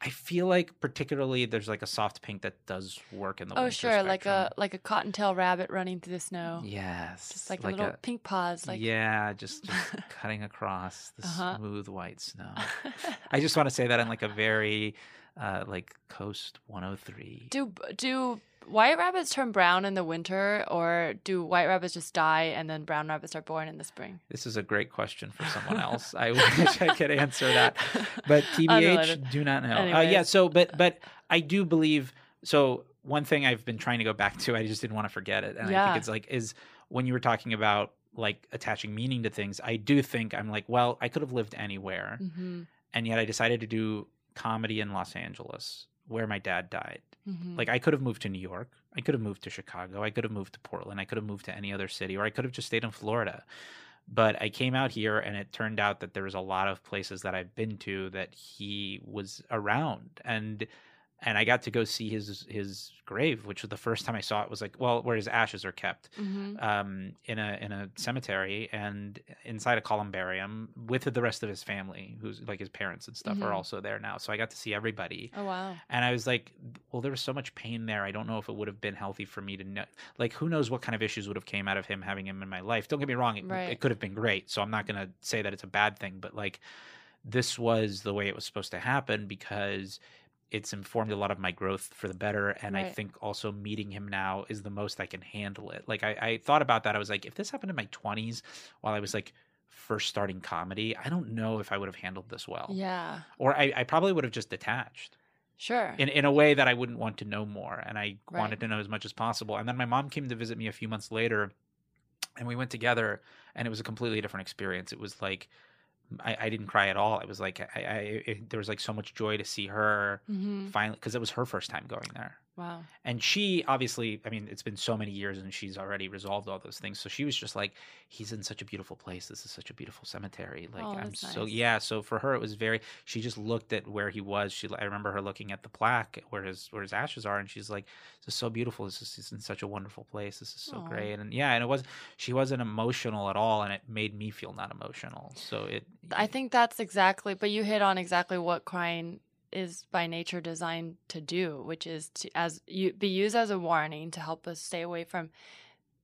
I feel like particularly there's like a soft pink that does work in the winter. Oh sure, like a like a cottontail rabbit running through the snow. yes, Just like, a little pink paws. Like yeah, just just (laughs) cutting across the Uh-huh. smooth white snow. (laughs) I just want to say that in like a very uh like KOST 103. do do white rabbits turn brown in the winter, or do white rabbits just die and then brown rabbits are born in the spring? This is a great question for someone (laughs) else. I wish I could answer that. But (laughs) TBH, do not know. Uh, yeah, so but but I do believe so one thing I've been trying to go back to, I just didn't want to forget it. And I think it's like is when you were talking about like attaching meaning to things, I do think I'm like, well, I could have lived anywhere. Mm-hmm. And yet I decided to do comedy in Los Angeles, where my dad died. Mm-hmm. Like I could have moved to New York. I could have moved to Chicago. I could have moved to Portland. I could have moved to any other city, or I could have just stayed in Florida. But I came out here, and it turned out that there was a lot of places that I've been to that he was around, and and I got to go see his his grave, which was the first time I saw it. Was like, well, where his ashes are kept Mm-hmm. um, in a in a cemetery and inside a columbarium with the rest of his family, who's like his parents and stuff are Mhm. also there now. So I got to see everybody. Oh wow. And I was like, well, there was so much pain there. I don't know if it would have been healthy for me to know. Like, who knows what kind of issues would have came out of him having him in my life. Don't get me wrong. It, Right. it could have been great. So I'm not going to say that it's a bad thing, but like, this was the way it was supposed to happen because it's informed a lot of my growth for the better. And I think also meeting him now is the most I can handle it. Like, I, I thought about that. I was like, if this happened in my 20s while I was like, first starting comedy, I don't know if I would have handled this well. Yeah. Or I, I probably would have just detached Sure. in, in a way that I wouldn't want to know more. And I Right. wanted to know as much as possible. And then my mom came to visit me a few months later and we went together and it was a completely different experience. It was like, I, I didn't cry at all. It was like, I, I it, there was like so much joy to see her mm-hmm. finally, because it was her first time going there. Wow. And she obviously, I mean, it's been so many years and she's already resolved all those things. So she was just like, he's in such a beautiful place. This is such a beautiful cemetery. Like, Oh, I'm that's so, yeah. So for her, it was very, she just looked at where he was. She, I remember her looking at the plaque where his, where his ashes are. And she's like, this is so beautiful. This is, he's in such a wonderful place. This is so Aw. great. And yeah, and it was, she wasn't emotional at all. And it made me feel not emotional. So it, I think that's exactly, but you hit on exactly what crying is by nature designed to do, which is to as you be used as a warning to help us stay away from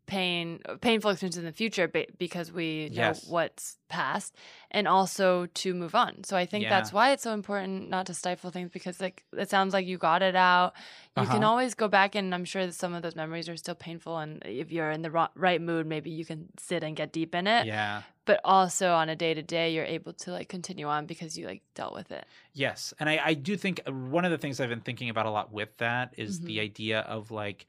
pain, painful experiences in the future, because we know Yes. what's past, and also to move on. So I think that's why it's so important not to stifle things, because like it sounds like you got it out. You can Uh-huh. always go back, and I'm sure that some of those memories are still painful. And if you're in the right mood, maybe you can sit and get deep in it yeah. but also on a day to day you're able to like continue on because you like dealt with it Yes. And I, I do think uh, one of the things I've been thinking about a lot with that is the Mhm. idea of like,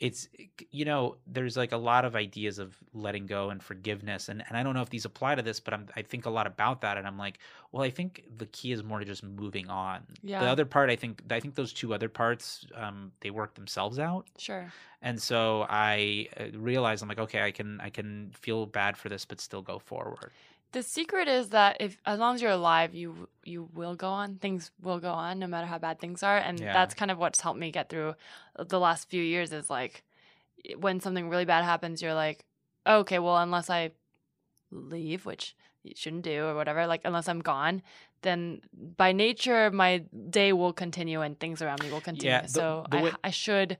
it's, you know, there's like a lot of ideas of letting go and forgiveness. And, and I don't know if these apply to this, but I'm, I think a lot about that. And I'm like, well, I think the key is more to just moving on. Yeah. The other part, I think, I think those two other parts, um, they work themselves out. sure And so I uh, realized I'm like, okay, I can, I can feel bad for this, but still go forward. The secret is that if as long as you're alive you you will go on things will go on no matter how bad things are and Yeah. that's kind of what's helped me get through the last few years is like when something really bad happens you're like okay well unless i leave which you shouldn't do or whatever like unless i'm gone then by nature my day will continue and things around me will continue Yeah, the- so the I, way- I should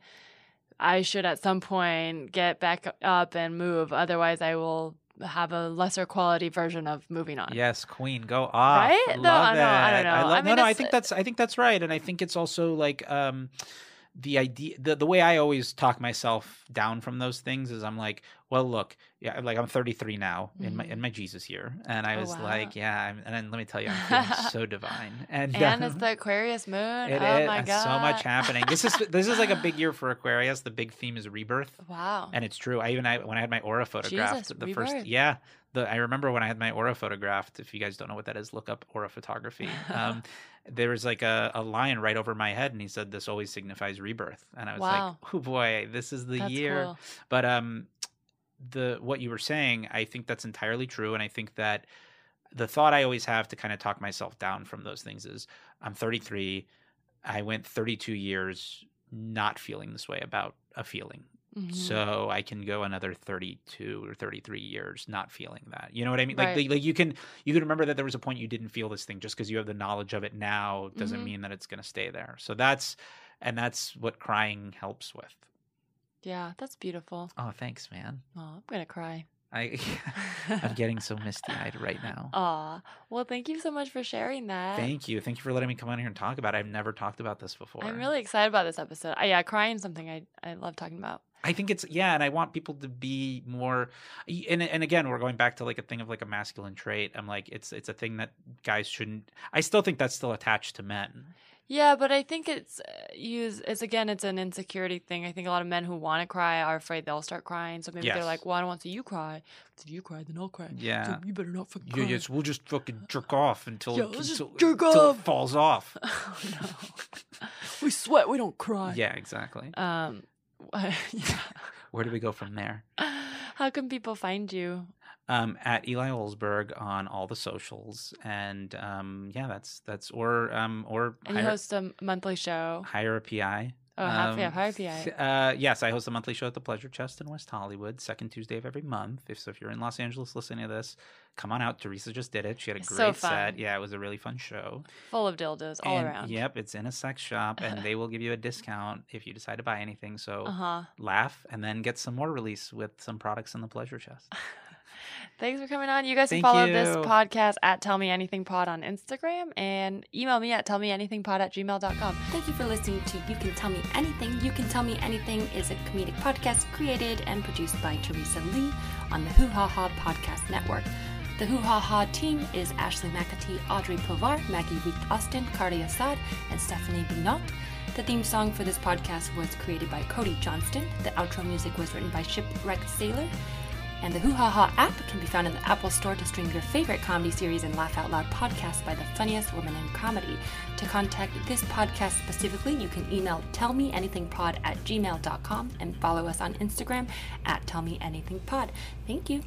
i should at some point get back up and move otherwise i will have a lesser quality version of moving on Yes, Queen, go off. Right? Love No, I know, I don't it. know. love, I mean, no, no, I think that's I think that's right, and I think it's also like um, the idea the the way I always talk myself down from those things is I'm like, well, look, yeah, like I'm 33 now in my Mhm. in my Jesus year, and I Oh, was wow. like, yeah, I'm, and then let me tell you, I'm feeling (laughs) so divine, and (laughs) and um, it's the aquarius moon it oh is- my god so much happening. This is this is like a big year for Aquarius. The big theme is rebirth. wow And it's true. I even I, when I had my aura photographed, Jesus, the first yeah, the I remember when I had my aura photographed. If you guys don't know what that is, look up aura photography. Um, (laughs) there was like a, a line right over my head, and he said, "This always signifies rebirth." And I was Wow. like, "Oh boy, this is the That's year." cool. But um, the what you were saying, I think that's entirely true, and I think that the thought I always have to kind of talk myself down from those things is, I'm 33. I went 32 years not feeling this way about a feeling. Mhm. So I can go another 32 or 33 years not feeling that. You know what I mean? Like, Right. like, like you can you can remember that there was a point you didn't feel this thing just because you have the knowledge of it now doesn't Mhm. mean that it's going to stay there. So that's and that's what crying helps with. Yeah, that's beautiful. Oh, thanks, man. Oh, I'm gonna cry. I (laughs) I'm getting so misty eyed right now. Aw. Well, thank you so much for sharing that. Thank you. Thank you for letting me come on here and talk about it. I've never talked about this before. I'm really excited about this episode. Uh, yeah, crying is something I I love talking about. I think it's yeah, and I want people to be more and and again, we're going back to like a thing of like a masculine trait. I'm like it's it's a thing that guys shouldn't I still think that's still attached to men. Yeah, but I think it's uh, used. It's again, it's an insecurity thing. I think a lot of men who want to cry are afraid they'll start crying. So maybe Yes. they're like, "Well, I don't want to see you cry. If you cry, then I'll cry. Yeah. So you better not fucking Yeah, cry." yes, we'll just fucking jerk (laughs) off until, Yeah, let's just until, jerk until off. it falls off. (laughs) oh no, (laughs) we sweat. We don't cry. yeah, exactly. Um. (laughs) yeah. Where do we go from there? How can people find you? um, at Eli Olsberg on all the socials, and um, yeah, that's that's or um, or And you hire, host a monthly show. hire a PI. Oh, Um, hire Uh, yes, I host a monthly show at the Pleasure Chest in West Hollywood, second Tuesday of every month. If so, if you're in Los Angeles listening to this, come on out. Teresa just did it. She had a It's great so set. Yeah, it was a really fun show. Full of dildos all And, around. Yep, it's in a sex shop, and they will give you a discount if you decide to buy anything. So Uh huh. laugh and then get some more release with some products in the Pleasure Chest. (laughs) Thanks for coming on. You guys Thank can follow this podcast at Tell Me Anything Pod on Instagram and email me at tellmeanythingpod at gmail.com. Thank you for listening to You Can Tell Me Anything. You Can Tell Me Anything is a comedic podcast created and produced by Teresa Lee on the Hoo Ha Ha Podcast Network. The Hoo Ha Ha team is Ashley McAtee, Audrey Povar, Maggie Week Austin, Cardi Assad, and Stephanie Binot. The theme song for this podcast was created by Cody Johnston. The outro music was written by Shipwrecked Sailor. And the Hoo Ha Ha app can be found in the Apple Store to stream your favorite comedy series and laugh out loud podcasts by the funniest women in comedy. To contact this podcast specifically, you can email tellmeanythingpod at gmail.com and follow us on Instagram at tellmeanythingpod. Thank you.